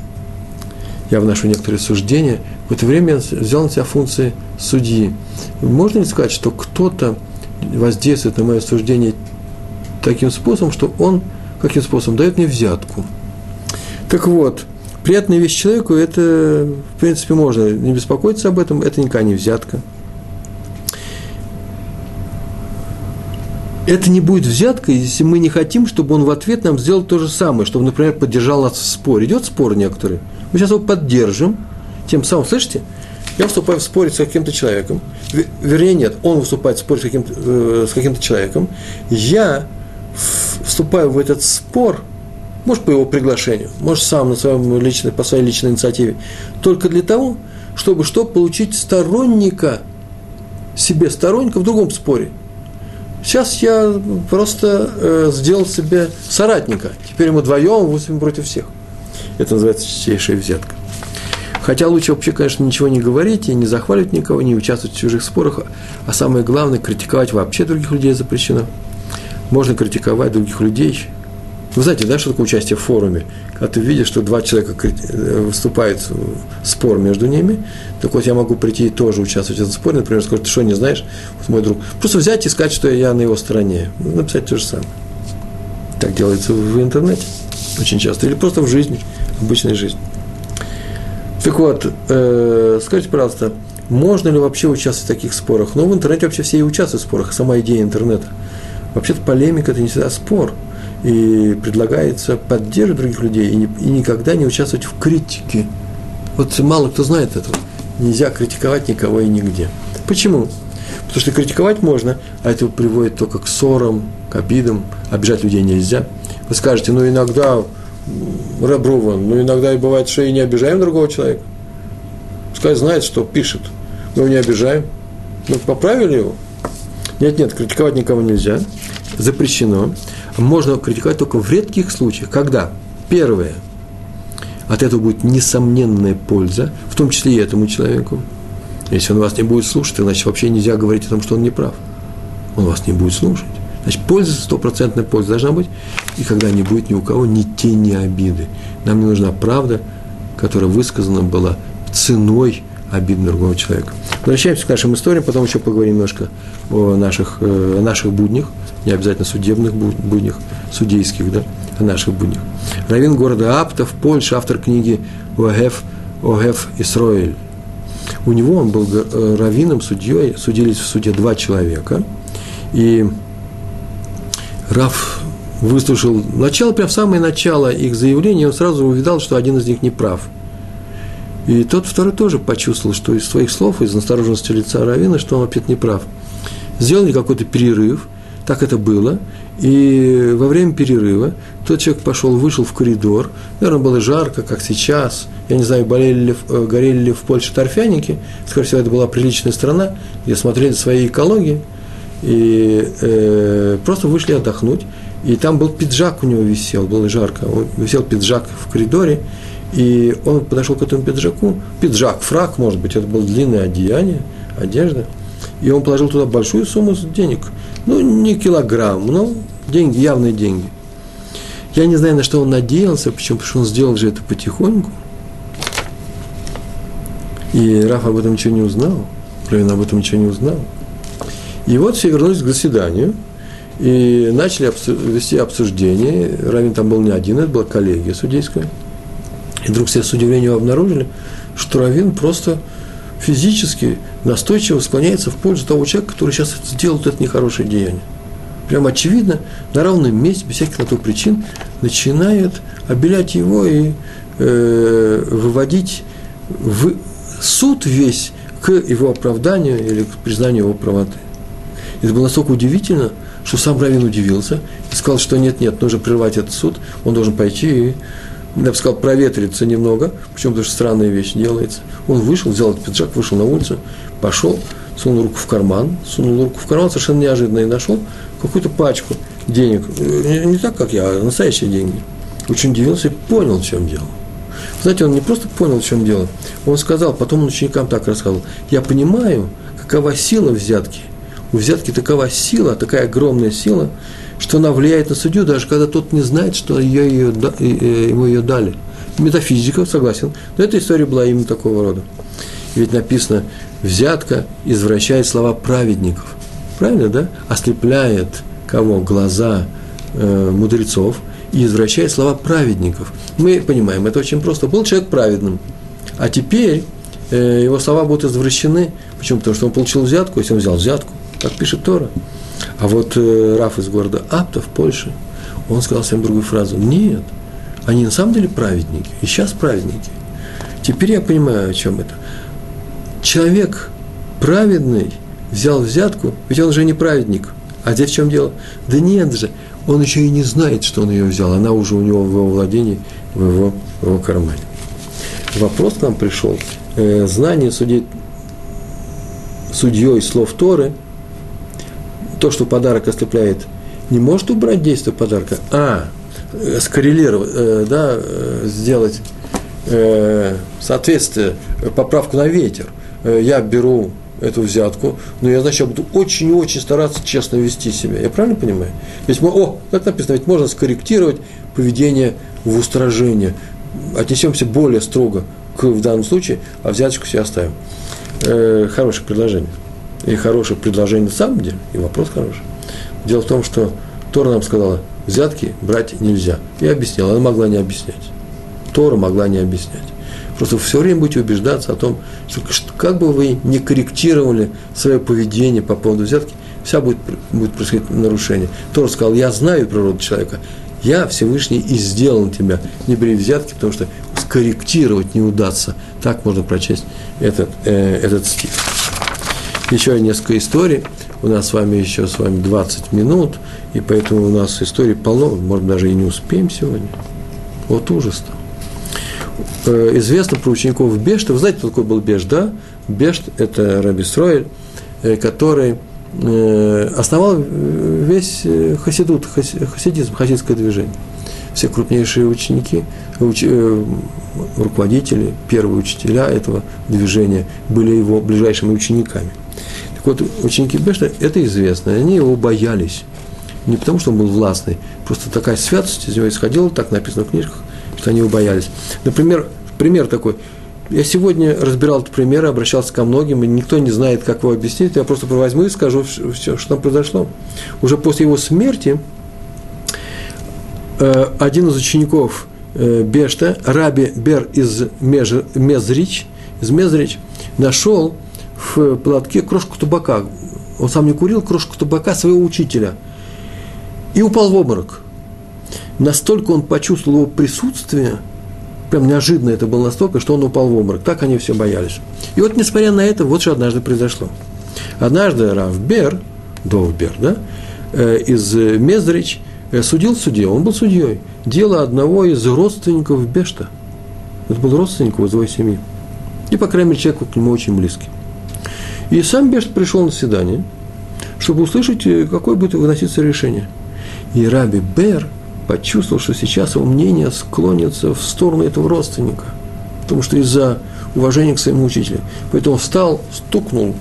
я вношу некоторые суждения, в это время я взял на себя функции судьи. Можно ли сказать, что кто-то воздействует на мое суждение таким способом, что он, каким способом, дает мне взятку? Так вот, приятная вещь человеку, это, в принципе, можно не беспокоиться об этом, это никакая не взятка – это не будет взятка, если мы не хотим, чтобы он в ответ нам сделал то же самое, чтобы, например, поддержал нас в споре. Идет спор некоторые. Мы сейчас его поддержим, тем самым, слышите, я вступаю в спор с каким-то человеком, вернее, нет, он выступает в споре с каким-то, э, с каким-то человеком, я вступаю в этот спор, может, по его приглашению, может, сам на своем личной, по своей личной инициативе, только для того, чтобы что, получить сторонника, себе сторонника в другом споре – Сейчас я просто э, сделал себе соратника. Теперь мы вдвоем выступим против всех. Это называется чистейшая взятка. Хотя лучше вообще, конечно, ничего не говорить и не захваливать никого, не участвовать в чужих спорах, а самое главное, критиковать вообще других людей запрещено. Можно критиковать других людей, вы знаете, да, что такое участие в форуме? Когда ты видишь, что два человека э, выступают спор между ними, так вот я могу прийти и тоже участвовать в этом споре, например, сказать, ты что, не знаешь, вот мой друг. Просто взять и сказать, что я на его стороне. Написать то же самое. Так делается в интернете очень часто. Или просто в жизни, в обычной жизни. Так вот, э, скажите, пожалуйста, можно ли вообще участвовать в таких спорах? Ну, в интернете вообще все и участвуют в спорах, сама идея интернета. Вообще-то полемика – это не всегда спор – и предлагается поддерживать других людей и, не, и никогда не участвовать в критике. Вот мало кто знает этого. Нельзя критиковать никого и нигде. Почему? Потому что критиковать можно, а это приводит только к ссорам, к обидам. Обижать людей нельзя. Вы скажете, ну иногда, Реброва, ну иногда и бывает, что и не обижаем другого человека. Пускай знает, что пишет. Мы его не обижаем. Мы поправили его. Нет, нет, критиковать никого нельзя. Запрещено можно критиковать только в редких случаях. Когда? Первое. От этого будет несомненная польза, в том числе и этому человеку. Если он вас не будет слушать, значит вообще нельзя говорить о том, что он не прав. Он вас не будет слушать. Значит, польза, стопроцентная польза должна быть, и когда не будет ни у кого ни тени обиды. Нам не нужна правда, которая высказана была ценой обид другого человека. Возвращаемся к нашим историям, потом еще поговорим немножко о наших, э, о наших буднях, не обязательно судебных буднях, судейских, да, о наших буднях. Равин города Апта в Польше, автор книги Огеф, Огеф Исроэль. У него он был э, раввином, судьей, судились в суде два человека, и Раф выслушал начало, прям самое начало их заявления, он сразу увидал, что один из них не прав – И тот второй тоже почувствовал, что из своих слов, из настороженности лица Равина, что он опять не прав. Сделали какой-то перерыв, так это было, и во время перерыва тот человек пошел, вышел в коридор, наверное, было жарко, как сейчас, я не знаю, болели ли, э, горели ли в Польше торфяники, скорее всего, это была приличная страна, где смотрели свои экологии, и э, просто вышли отдохнуть, и там был пиджак у него висел, было жарко, он висел пиджак в коридоре, и он подошел к этому пиджаку, пиджак, фрак, может быть, это было длинное одеяние, одежда, и он положил туда большую сумму денег, ну, не килограмм, но деньги, явные деньги. Я не знаю, на что он надеялся, почему, потому что он сделал же это потихоньку. И Раф об этом ничего не узнал, Равин об этом ничего не узнал. И вот все вернулись к заседанию – и начали вести обсуждение. Равин там был не один, это была коллегия судейская. И вдруг все с удивлением обнаружили, что Равин просто физически настойчиво склоняется в пользу того человека, который сейчас сделал это нехорошее деяние. Прям очевидно, на равном месте, без всяких на то причин, начинает обелять его и э, выводить в суд весь к его оправданию или к признанию его правоты. Это было настолько удивительно – что сам Равин удивился и сказал, что нет, нет, нужно прервать этот суд, он должен пойти и, я бы сказал, проветриться немного, потому что странная вещь делается. Он вышел, взял этот пиджак, вышел на улицу, пошел, сунул руку в карман, сунул руку в карман совершенно неожиданно и нашел какую-то пачку денег. Не, не так, как я, а настоящие деньги. Очень удивился и понял, в чем дело. Знаете, он не просто понял, в чем дело, он сказал, потом он ученикам так рассказывал, я понимаю, какова сила взятки – у взятки такова сила, такая огромная сила, что она влияет на судью, даже когда тот не знает, что ее, ее, ему ее дали. Метафизика, согласен, но эта история была именно такого рода. Ведь написано, взятка извращает слова праведников. Правильно, да? Ослепляет кого? Глаза э, мудрецов и извращает слова праведников. Мы понимаем, это очень просто. Был человек праведным, а теперь э, его слова будут извращены. Почему? Потому что он получил взятку, если он взял взятку, так пишет Тора. А вот э, Раф из города Апта в Польше, он сказал совсем другую фразу. Нет, они на самом деле праведники, и сейчас праведники. Теперь я понимаю, о чем это. Человек праведный взял взятку, ведь он уже не праведник. А здесь в чем дело? Да нет же, он еще и не знает, что он ее взял. Она уже у него в его владении, в его, в его кармане. Вопрос к нам пришел. Э, знание судей, судьей слов Торы – то, что подарок ослепляет, не может убрать действие подарка, а э, скоррелировать, э, да, э, сделать соответствие, поправку на ветер. Я беру эту взятку, но я, значит, я буду очень-очень стараться честно вести себя. Я правильно понимаю? Ведь мы, о, как написано, ведь можно скорректировать поведение в устражение. Отнесемся более строго к, в данном случае, а взяточку себе оставим. Э, хорошее предложение и хорошее предложение на самом деле, и вопрос хороший. Дело в том, что Тора нам сказала, взятки брать нельзя. Я объяснял, она могла не объяснять. Тора могла не объяснять. Просто все время будете убеждаться о том, что как бы вы не корректировали свое поведение по поводу взятки, вся будет, будет происходить нарушение. Тора сказал, я знаю природу человека, я Всевышний и сделал тебя, не бери взятки, потому что скорректировать не удастся. Так можно прочесть этот, э, этот стих еще несколько историй. У нас с вами еще с вами 20 минут, и поэтому у нас историй полно, может, даже и не успеем сегодня. Вот ужас-то. Э, известно про учеников Бешта. Вы знаете, кто такой был Бешт, да? Бешт – это Раби Строэль, э, который э, основал весь хасидут, хасидизм, хасидское движение. Все крупнейшие ученики, уч, руководители, первые учителя этого движения были его ближайшими учениками – вот ученики Бешта, это известно, они его боялись. Не потому, что он был властный, просто такая святость из него исходила, так написано в книжках, что они его боялись. Например, пример такой. Я сегодня разбирал этот пример, обращался ко многим, и никто не знает, как его объяснить. Я просто возьму и скажу все, что там произошло. Уже после его смерти э, один из учеников э, Бешта, Раби Бер из Мезрич, из Мезрич, нашел в платке крошку табака. Он сам не курил крошку табака своего учителя. И упал в обморок. Настолько он почувствовал его присутствие, Прям неожиданно это было настолько, что он упал в обморок. Так они все боялись. И вот, несмотря на это, вот что однажды произошло. Однажды Рав Бер, Довбер, да, э, из Мездрич, э, судил судью, он был судьей, дело одного из родственников Бешта. Это был родственник его своей семьи. И, по крайней мере, человек к нему очень близкий. И сам Бешт пришел на свидание, чтобы услышать, э, какое будет выноситься решение. И Раби Бер почувствовал, что сейчас его мнение склонится в сторону этого родственника, потому что из-за уважения к своему учителю. Поэтому встал, стукнул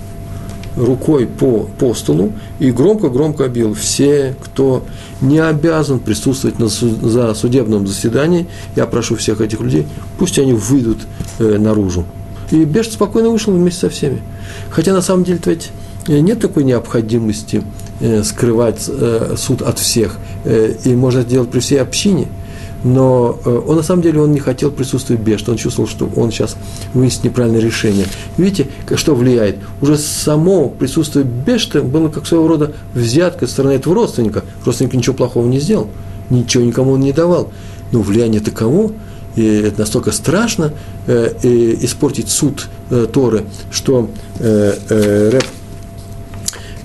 рукой по, по столу и громко-громко объявил, все, кто не обязан присутствовать на, за судебном заседании, я прошу всех этих людей, пусть они выйдут э, наружу. И Бешт спокойно вышел вместе со всеми. Хотя на самом деле ведь э, нет такой необходимости э, скрывать э, суд от всех, и можно это делать при всей общине – но он на самом деле он не хотел присутствовать Бешта, он чувствовал, что он сейчас вынесет неправильное решение. Видите, что влияет? Уже само присутствие Бешта было как своего рода взятка со стороны этого родственника. Родственник ничего плохого не сделал, ничего никому он не давал. Но влияние таково, и это настолько страшно э, э, испортить суд э, Торы, что э, э, Рэп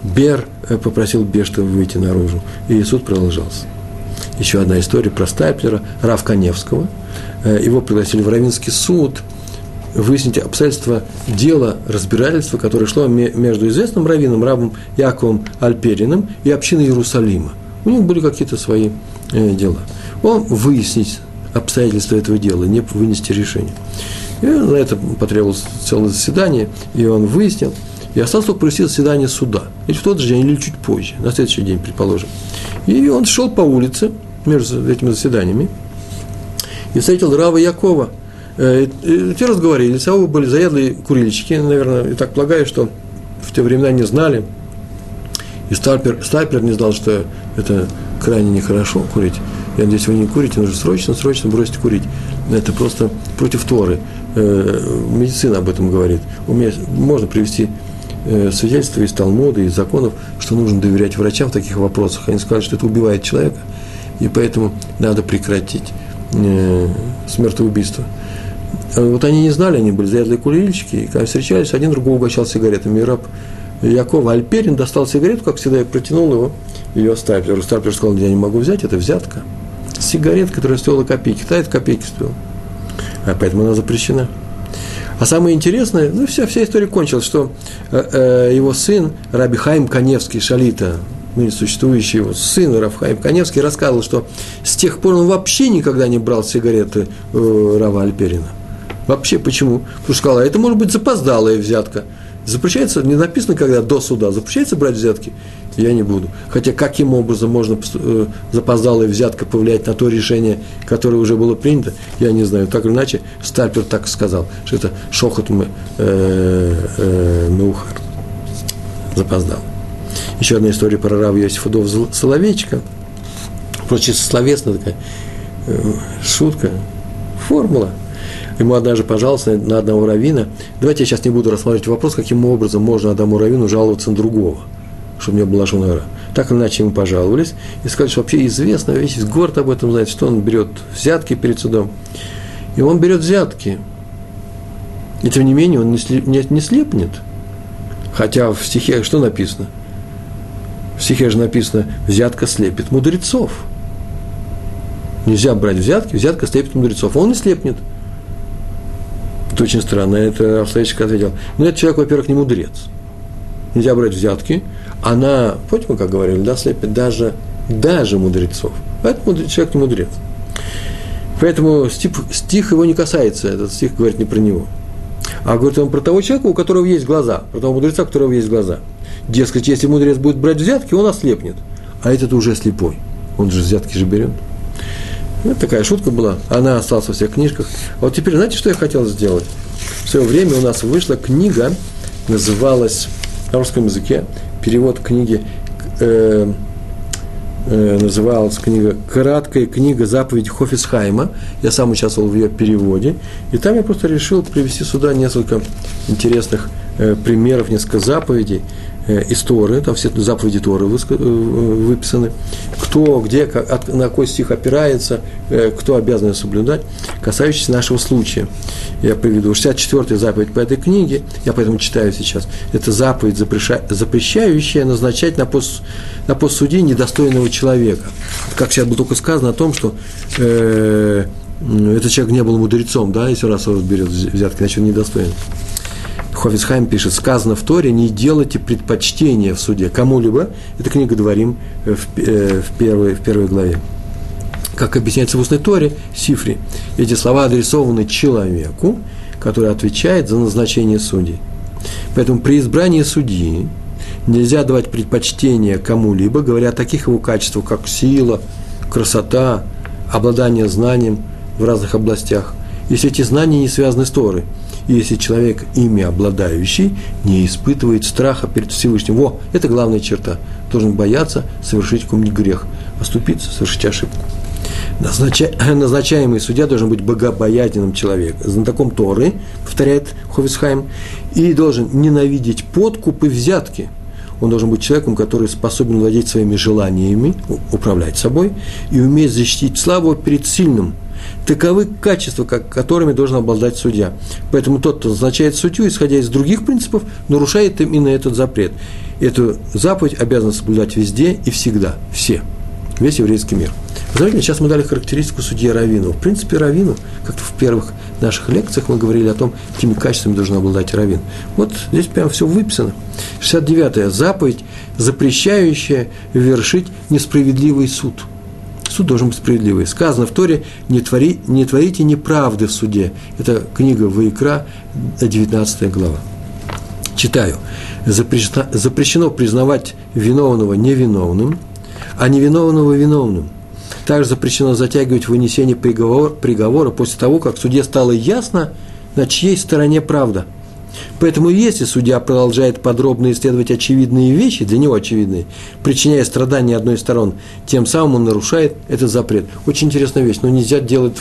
Бер э, попросил Бешта выйти наружу, и суд продолжался еще одна история про Стайплера, Рав Коневского. Э, его пригласили в Равинский суд выяснить обстоятельства дела разбирательства, которое шло между известным раввином, рабом Яковом Альпериным и общиной Иерусалима. У них были какие-то свои э, дела. Он выяснить обстоятельства этого дела, не вынести решение. И на это потребовалось целое заседание, и он выяснил, и осталось только провести заседание суда. Или в тот же день, или чуть позже, на следующий день, предположим. И он шел по улице между этими заседаниями и встретил Рава Якова. Э, и те разговорились, а оба были заядлые курильщики, наверное, и так полагаю, что в те времена не знали. И Стайпер, Стайпер не знал, что это крайне нехорошо курить. Я надеюсь, вы не курите, нужно срочно, срочно бросить курить. Это просто против Торы. Э, медицина об этом говорит. У меня можно привести э, свидетельства из Талмуда, из законов, что нужно доверять врачам в таких вопросах. Они сказали, что это убивает человека, и поэтому надо прекратить э, смертоубийство. Вот они не знали, они были заядлые курильщики, и когда встречались, один другого угощал сигаретами. И раб Якова Альперин достал сигарету, как всегда, и протянул его ее Стаплеру. Стаплер сказал, я не могу взять, это взятка. Сигарет, которая стоила копейки, та это копейки стоила. А поэтому она запрещена. А самое интересное, ну, вся, вся история кончилась, что э, э, его сын, Раби Хайм Каневский, Шалита, ныне существующий его сын Рафхайм Каневский, рассказывал, что с тех пор он вообще никогда не брал сигареты э, Рава Альперина. Вообще почему? Потому что сказал, а это может быть запоздалая взятка. Запрещается, не написано, когда до суда, запрещается брать взятки я не буду. Хотя каким образом можно э, запоздалая взятка повлиять на то решение, которое уже было принято, я не знаю. Так или иначе, Стальпер так сказал, что это шохот мы, э, э, Меухар. Запоздал. Еще одна история про Рава Йосифа Дов Соловейчика. Просто словесная такая э, шутка, формула. Ему однажды пожаловался на одного равина. Давайте я сейчас не буду рассматривать вопрос, каким образом можно одному равину жаловаться на другого – чтобы у него была шунара. Так или иначе ему пожаловались и сказали, что вообще известно, весь город об этом знает, что он берет взятки перед судом. И он берет взятки. И тем не менее он не, не, не слепнет. Хотя в стихе что написано? В стихе же написано «взятка слепит мудрецов». Нельзя брать взятки, взятка слепит мудрецов. Он не слепнет. Это очень странно. Это обстоятельство ответил. Но этот человек, во-первых, не мудрец. Нельзя брать взятки, она, помните, как говорили, да, слепит даже, даже мудрецов. Поэтому человек не мудрец. Поэтому стих, стих его не касается, этот стих говорит не про него. А говорит он про того человека, у которого есть глаза, про того мудреца, у которого есть глаза. Дескать, если мудрец будет брать взятки, он ослепнет. А этот уже слепой. Он же взятки же берет. Вот такая шутка была. Она осталась во всех книжках. А вот теперь, знаете, что я хотел сделать? В свое время у нас вышла книга, называлась на русском языке перевод книги э, э, называлась книга «Краткая книга заповедь Хофисхайма». Я сам участвовал в ее переводе. И там я просто решил привести сюда несколько интересных э, примеров, несколько заповедей, из Торы, там все заповеди Торы э, выписаны, кто, где, как, на какой стих опирается, кто обязан ее соблюдать, касающийся нашего случая. Я приведу 64-я заповедь по этой книге, я поэтому читаю сейчас. Это заповедь, запрещающая назначать на пост, на пост судьи недостойного человека. Как сейчас было только сказано о том, что э, этот человек не был мудрецом, да, если раз он берет взятки, значит, он недостоин. Хофицхайм пишет, сказано в Торе, не делайте предпочтения в суде кому-либо. Это книга Дворим в, э, в, первой, в первой главе. Как объясняется в устной Торе, Сифри, эти слова адресованы человеку, который отвечает за назначение судей. Поэтому при избрании судьи нельзя давать предпочтение кому-либо, говоря о таких его качествах, как сила, красота, обладание знанием в разных областях, если эти знания не связаны с Торой – если человек, ими обладающий, не испытывает страха перед Всевышним. Во, это главная черта. Должен бояться совершить какой-нибудь грех, оступиться, совершить ошибку. Назнача... Назначаемый судья должен быть богобоязненным человеком, знатоком Торы, повторяет Ховисхайм, и должен ненавидеть подкуп и взятки. Он должен быть человеком, который способен владеть своими желаниями, управлять собой, и уметь защитить славу перед сильным – Таковы качества, которыми должен обладать судья. Поэтому тот, кто назначает судью, исходя из других принципов, нарушает именно этот запрет. Эту заповедь обязан соблюдать везде и всегда. Все. Весь еврейский мир. Знаете, сейчас мы дали характеристику судьи Равину. В принципе, Равину, как-то в первых наших лекциях мы говорили о том, какими качествами должен обладать Равин. Вот здесь прямо все выписано. 69-я заповедь, запрещающая вершить несправедливый суд – суд должен быть справедливый. Сказано в Торе, не, твори, не творите неправды в суде. Это книга Ваикра, 19 глава. Читаю. Запрещено, запрещено признавать виновного невиновным, а невиновного виновным. Также запрещено затягивать вынесение приговора, приговора после того, как в суде стало ясно, на чьей стороне правда – Поэтому если судья продолжает подробно исследовать очевидные вещи, для него очевидные, причиняя страдания одной из сторон, тем самым он нарушает этот запрет. Очень интересная вещь, но нельзя делать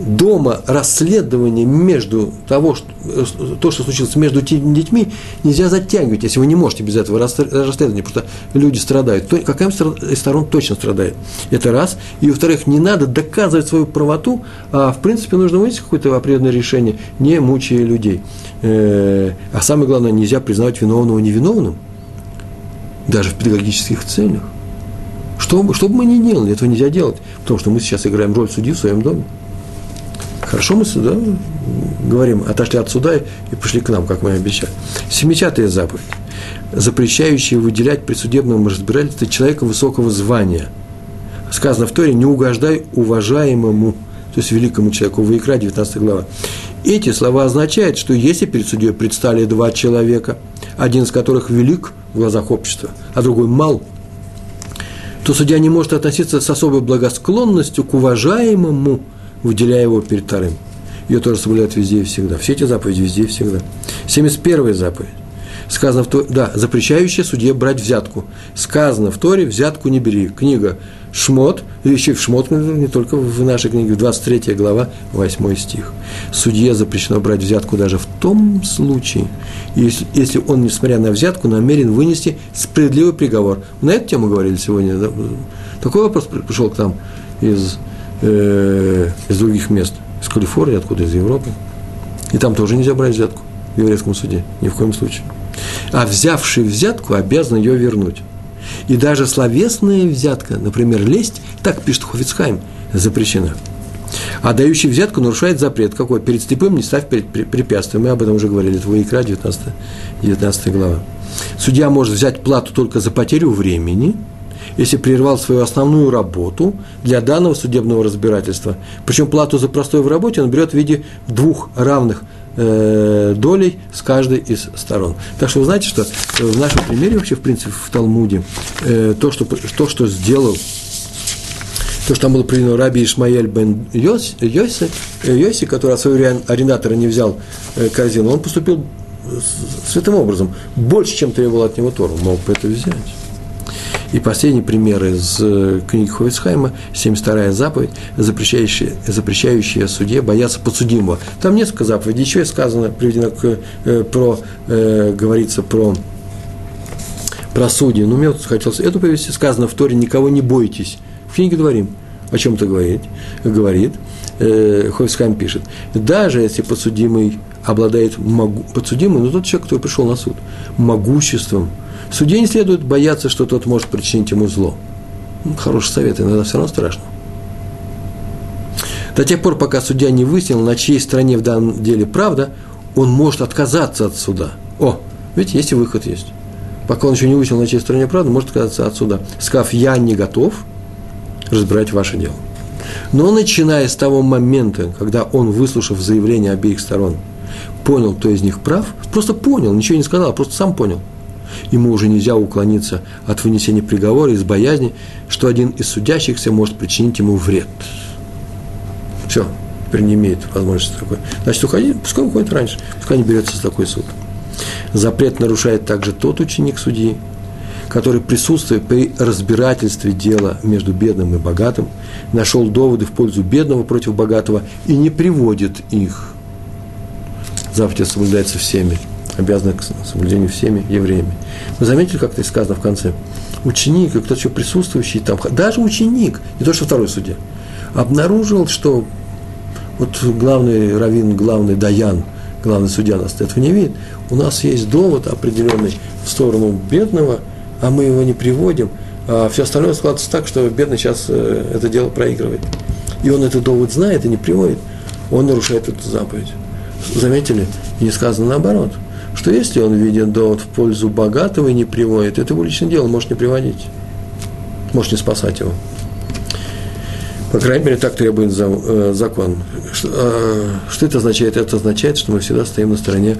дома расследование между того, что, то, что случилось между детьми, нельзя затягивать, если вы не можете без этого расследования, потому что люди страдают. То, какая из сторон точно страдает. Это раз. И, во-вторых, не надо доказывать свою правоту, а, в принципе, нужно вынести какое-то определенное решение, не мучая людей. Э, а самое главное, нельзя признавать виновного невиновным, даже в педагогических целях. Что, что бы мы ни делали, этого нельзя делать, потому что мы сейчас играем роль судьи в своем доме. Хорошо мы сюда говорим, отошли от суда и пришли к нам, как мы и обещали. 70 заповедь, запрещающая выделять при судебном разбирательстве человека высокого звания. Сказано в Торе, не угождай уважаемому, то есть великому человеку, Ваикра, 19 глава. Эти слова означают, что если перед судьей предстали два человека, один из которых велик в глазах общества, а другой мал, то судья не может относиться с особой благосклонностью к уважаемому – выделяя его перед вторым. Ее тоже соблюдают везде и всегда. Все эти заповеди везде и всегда. 71 заповедь. Сказано в Торе, да, запрещающая судье брать взятку. Сказано в Торе, взятку не бери. Книга Шмот, еще в Шмот, не только в нашей книге, 23 глава, 8 стих. Судье запрещено брать взятку даже в том случае, если, если он, несмотря на взятку, намерен вынести справедливый приговор. На эту тему говорили сегодня. Такой вопрос пришел к нам из э, из других мест, из Калифорнии, откуда, из Европы. И там тоже нельзя брать взятку в еврейском суде, ни в коем случае. А взявший взятку обязан ее вернуть. И даже словесная взятка, например, лесть, так пишет Хофицхайм, запрещена. А дающий взятку нарушает запрет какой? Перед слепым не ставь перед препятствием. Мы об этом уже говорили. Это икра 19, 19 глава. Судья может взять плату только за потерю времени – если прервал свою основную работу для данного судебного разбирательства. Причем плату за простой в работе он берет в виде двух равных э, долей с каждой из сторон. Так что вы знаете, что в нашем примере вообще, в принципе, в Талмуде, э, то, что, то, что сделал то, что там было приведено Раби Ишмаэль бен Йоси, Йоси, э, который от своего арендатора не взял э, корзину, он поступил святым образом, больше, чем требовал от него Тору, мог бы это взять. И последний пример из э, книги Ховицхайма, 72-я заповедь, запрещающая, запрещающая судье бояться подсудимого. Там несколько заповедей, еще сказано, приведено к, э, про, э, говорится про про судьи. Но мне вот хотелось эту повести, сказано в Торе, никого не бойтесь. В книге Дворим о чем-то говорит, говорит э, Хойскам пишет, даже если подсудимый обладает могу, подсудимый, но тот человек, который пришел на суд, могуществом, судье не следует бояться, что тот может причинить ему зло. Ну, хороший совет, иногда все равно страшно. До тех пор, пока судья не выяснил, на чьей стороне в данном деле правда, он может отказаться от суда. О, видите, есть и выход есть. Пока он еще не выяснил, на чьей стороне правда, может отказаться от суда. Сказав, я не готов разбирать ваше дело. Но начиная с того момента, когда он, выслушав заявление обеих сторон, понял, кто из них прав, просто понял, ничего не сказал, просто сам понял. Ему уже нельзя уклониться от вынесения приговора из боязни, что один из судящихся может причинить ему вред. Все, теперь не имеет возможности такой. Значит, уходи, пускай уходит раньше, пускай не берется за такой суд. Запрет нарушает также тот ученик судьи, который, присутствуя при разбирательстве дела между бедным и богатым, нашел доводы в пользу бедного против богатого и не приводит их. Заповедь соблюдается всеми, обязана к соблюдению всеми евреями. Вы заметили, как это сказано в конце? Ученик, и кто-то еще присутствующий там, даже ученик, не то что второй судья, обнаружил, что вот главный раввин, главный даян, главный судья нас этого не видит, у нас есть довод определенный в сторону бедного – а мы его не приводим, а все остальное складывается так, что бедный сейчас э, это дело проигрывает. И он этот довод знает и не приводит, он нарушает эту заповедь. Заметили? Не сказано наоборот, что если он видит довод в пользу богатого и не приводит, это его личное дело, может не приводить, может не спасать его. По крайней мере, так требует э, закон. Что, э, что это означает? Это означает, что мы всегда стоим на стороне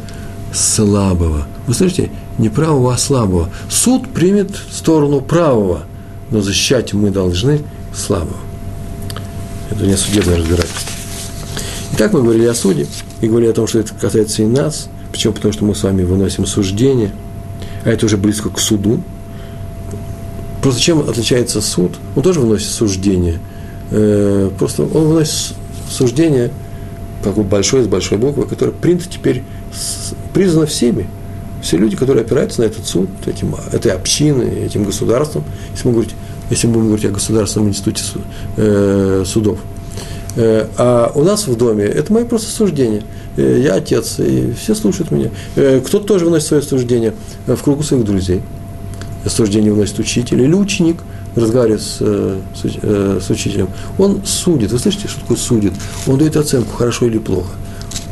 слабого. Вы слышите? Не правого, а слабого. Суд примет сторону правого, но защищать мы должны слабого. Это не судебное разбирательство. Итак, мы говорили о суде и говорили о том, что это касается и нас. Почему? Потому что мы с вами выносим суждение, а это уже близко к суду. Просто чем отличается суд? Он тоже выносит суждение. Э, просто он выносит суждение, такое большое, с большой буквы, которое принято теперь признано всеми. Все люди, которые опираются на этот суд, этим, этой общины, этим государством, если мы, говорить, если мы говорить о Государственном институте э, судов. Э, а у нас в доме это мое просто суждение. Э, я отец, и все слушают меня. Э, кто-то тоже выносит свое суждение в кругу своих друзей. Суждение выносит учитель или ученик, разговаривает с, с, с учителем. Он судит. Вы слышите, что такое судит? Он дает оценку, хорошо или плохо.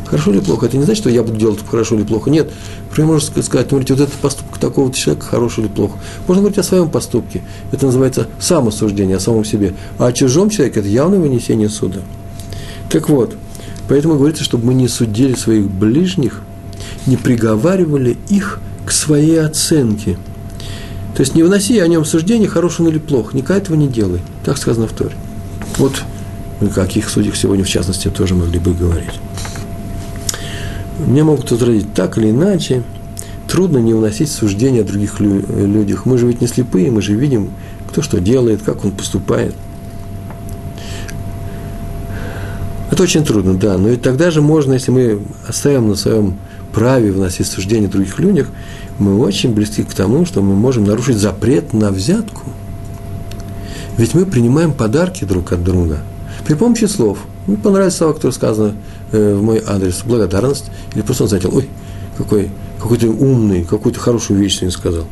Хорошо или плохо? Это не значит, что я буду делать хорошо или плохо. Нет. Например, можно сказать, смотрите, вот этот поступок такого-то человека хороший или плохо. Можно говорить о своем поступке. Это называется самосуждение о самом себе. А о чужом человеке – это явное вынесение суда. Так вот, поэтому говорится, чтобы мы не судили своих ближних, не приговаривали их к своей оценке. То есть не вноси о нем суждение, хороший он или плох. Никогда этого не делай. Так сказано в Торе. Вот о каких судьях сегодня, в частности, тоже могли бы говорить. Меня могут возразить так или иначе. Трудно не уносить суждения о других людях. Мы же ведь не слепые, мы же видим, кто что делает, как он поступает. Это очень трудно, да. Но и тогда же можно, если мы оставим на своем праве вносить суждения о других людях, мы очень близки к тому, что мы можем нарушить запрет на взятку. Ведь мы принимаем подарки друг от друга при помощи слов. Мне понравились слова, которые сказаны в мой адрес благодарность, или просто он заметил, ой, какой, какой ты умный, какую то хорошую вещь сегодня сказал.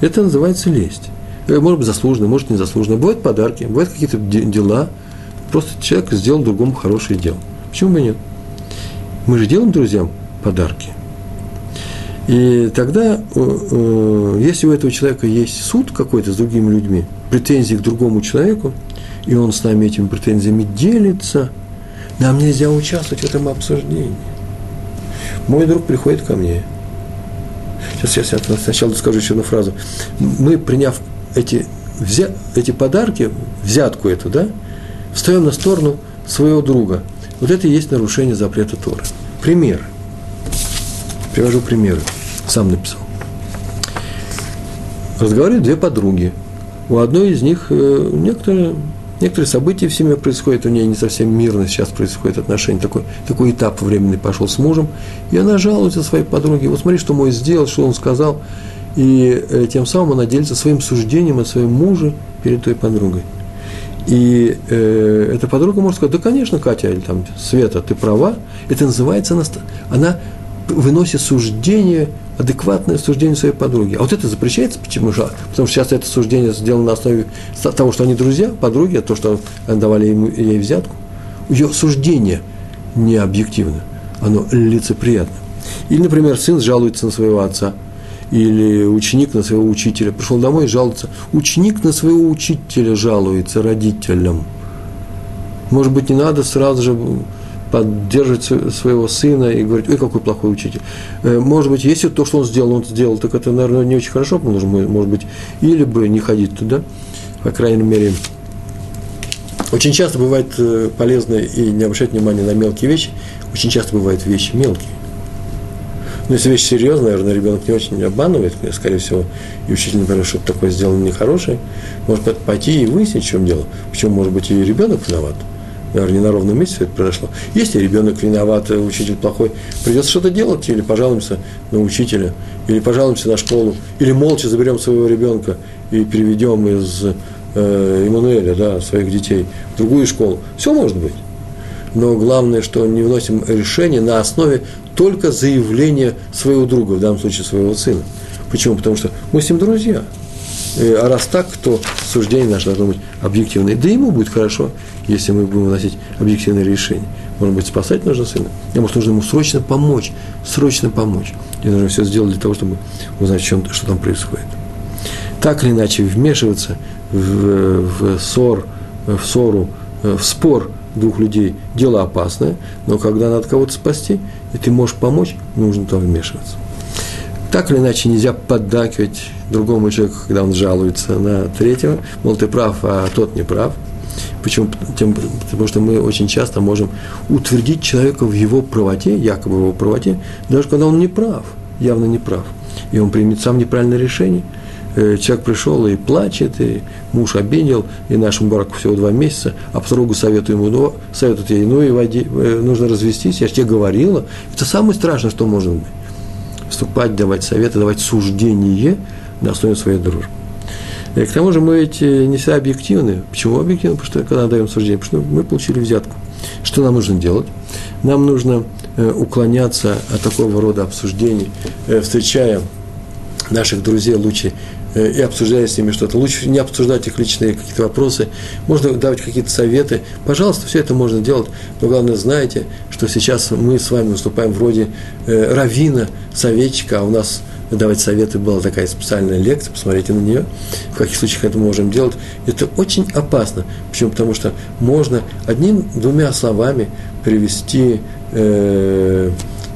Это называется лесть. Э, может быть, заслуженно, может, не заслуженно. Бывают подарки, бывают какие-то дела. Просто человек сделал другому хорошее дело. Почему бы нет? Мы же делаем друзьям подарки. И тогда, э, если у этого человека есть суд какой-то с другими людьми, претензии к другому человеку, и он с нами этими претензиями делится – нам нельзя участвовать в этом обсуждении. Мой друг приходит ко мне. Сейчас, я сначала скажу еще одну фразу. Мы, приняв эти, взя, эти подарки, взятку эту, да, встаем на сторону своего друга. Вот это и есть нарушение запрета Торы. Пример. Привожу примеры. Сам написал. Разговаривают две подруги. У одной из них э, некоторые Некоторые события в семье происходят, у нее не совсем мирно сейчас происходит отношение, такой, такой этап временный пошел с мужем, и она жалуется своей подруге, вот смотри, что мой сделал, что он сказал, и э, тем самым она делится своим суждением о своем муже перед той подругой. И э, эта подруга может сказать, да, конечно, Катя, или там, Света, ты права. Это называется, она, она выносит суждение, адекватное суждение своей подруги. А вот это запрещается, почему же? Потому что часто это суждение сделано на основе того, что они друзья, подруги, а то, что давали ему, ей взятку. Ее суждение не объективно, оно лицеприятно. Или, например, сын жалуется на своего отца – или ученик на своего учителя. Пришел домой и жалуется. Ученик на своего учителя жалуется родителям. Может быть, не надо сразу же поддерживать своего сына и говорить, ой, какой плохой учитель. Э, может быть, если то, что он сделал, он сделал, так это, наверное, не очень хорошо, нужно, может быть, или бы не ходить туда, по крайней мере. Очень часто бывает э, полезно и не обращать внимания на мелкие вещи, очень часто бывают вещи мелкие. Но если вещь серьезная, наверное, ребенок не очень обманывает, скорее всего, и учитель, например, что-то такое сделано нехорошее, может пойти и выяснить, в чем дело. Почему, может быть, и ребенок виноват. Наверное, не на ровном месте это произошло. Если ребенок виноват, учитель плохой, придется что-то делать, или пожалуемся на учителя, или пожалуемся на школу, или молча заберем своего ребенка и переведем из э, Эммануэля, да, своих детей в другую школу. Все может быть. Но главное, что не вносим решение на основе только заявление своего друга, в данном случае своего сына. Почему? Потому что мы с ним друзья. А раз так, то суждение наше должно быть объективное. Да ему будет хорошо, если мы будем выносить объективное решение. Может быть, спасать нужно сына, а может, нужно ему срочно помочь, срочно помочь. И нужно все сделать для того, чтобы узнать, чем, что там происходит. Так или иначе, вмешиваться в, в ссор, в ссору, в спор двух людей – дело опасное, но когда надо кого-то спасти, и ты можешь помочь, нужно там вмешиваться. Так или иначе, нельзя поддакивать другому человеку, когда он жалуется на третьего, мол, ты прав, а тот не прав. Почему? Тем, потому что мы очень часто можем утвердить человека в его правоте, якобы в его правоте, даже когда он не прав, явно не прав. И он примет сам неправильное решение – Э, человек пришел и плачет, и муж обидел, и нашему браку всего два месяца, а подругу советую ему, ну, советует ей, ну и води, э, нужно развестись, я же тебе говорила. Это самое страшное, что может быть. Вступать, давать советы, давать суждение на основе своей дружбы. И э, к тому же мы ведь не всегда объективны. Почему объективны? Потому что когда даем суждение, потому что мы получили взятку. Что нам нужно делать? Нам нужно уклоняться от такого рода обсуждений, встречая наших друзей лучше Э, и обсуждая с ними что-то. Лучше не обсуждать их личные какие-то вопросы. Можно давать какие-то советы. Пожалуйста, все это можно делать. Но главное, знайте, что сейчас мы с вами выступаем вроде э, равина, советчика, а у нас давать советы была такая специальная лекция, посмотрите на нее, в каких случаях это можем делать. Это очень опасно. Почему? Потому что можно одним-двумя словами привести, э,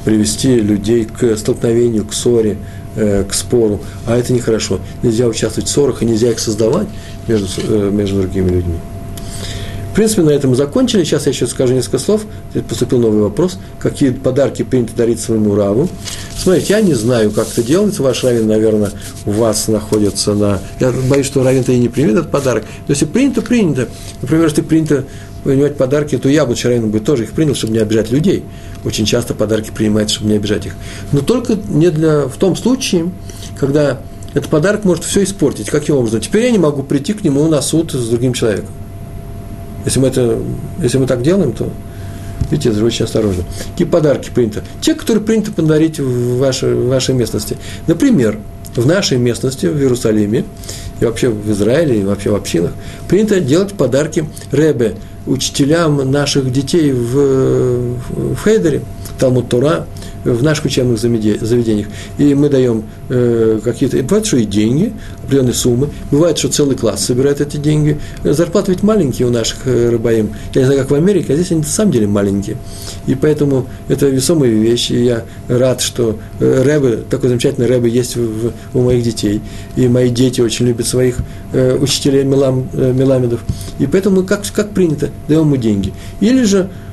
привести людей к столкновению, к ссоре, Э, к спору, а это нехорошо. Нельзя участвовать в ссорах, и нельзя их создавать между, э, между другими людьми. В принципе, на этом мы закончили. Сейчас я еще скажу несколько слов. Здесь поступил новый вопрос. Какие подарки принято дарить своему раву? Смотрите, я не знаю, как это делается. Ваш равен, наверное, у вас находится на... Я боюсь, что равен-то и не примет этот подарок. Но если принято, принято. Например, если принято принимать подарки, то я, будучи раввином, бы тоже их принял, чтобы не обижать людей. Очень часто подарки принимаются, чтобы не обижать их. Но только не для, в том случае, когда этот подарок может все испортить. Каким образом? Теперь я не могу прийти к нему на суд с другим человеком. Если мы, это, если мы так делаем, то, видите, это очень осторожно. Какие подарки принято? Те, которые принято подарить в вашей, в вашей местности. Например, в нашей местности, в Иерусалиме, и вообще в Израиле, и вообще в общинах, принято делать подарки Ребе, учителям наших детей в, в Хейдере, Талмуд Тора, в наших учебных заведениях. И мы даем э, какие-то, бывает, что и деньги, определенные суммы, бывает, что целый класс собирает эти деньги. Зарплаты ведь маленькие у наших э. Я не знаю, как в Америке, а здесь они на самом деле маленькие. И поэтому это весомые вещи. И я рад, что э, рэбы, такой замечательный рэбы есть в, у моих детей. И мои дети очень любят своих э, учителей Мелам, э, Меламедов. И поэтому как, как принято, даем ему деньги. Или же э,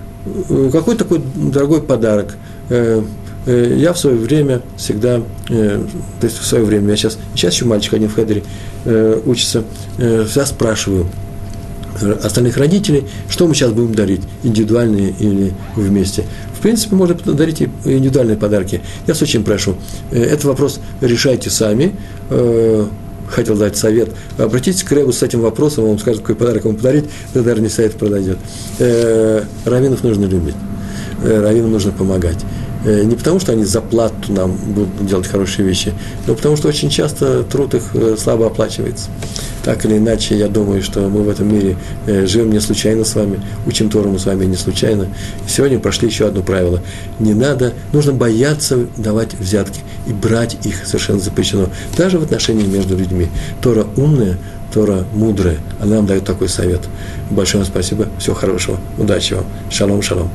какой такой дорогой подарок э, – Э, я в свое время всегда, э, то есть в свое время, я сейчас, сейчас еще мальчик один в Хедере э, учится, всегда спрашиваю остальных родителей, что мы сейчас будем дарить, индивидуальные или вместе. В принципе, можно дарить и индивидуальные подарки. Я вас очень прошу, э, этот вопрос решайте сами, э, хотел дать совет, обратитесь к Ребу с этим вопросом, он вам скажет, какой подарок ему подарить, тогда наверное, совет продойдет. Э, раввинов нужно любить, раввинам нужно помогать. Э, не потому, что они за плату нам будут делать хорошие вещи, но потому, что очень часто труд их э, слабо оплачивается. Так или иначе, я думаю, что мы в этом мире э, живем не случайно с вами, учим Тору мы с вами не случайно. сегодня прошли еще одно правило. Не надо, нужно бояться давать взятки и брать их совершенно запрещено. Даже в отношении между людьми. Тора умная, Тора мудрая. Она нам дает такой совет. Большое вам спасибо. Всего хорошего. Удачи вам. Шалом, шалом.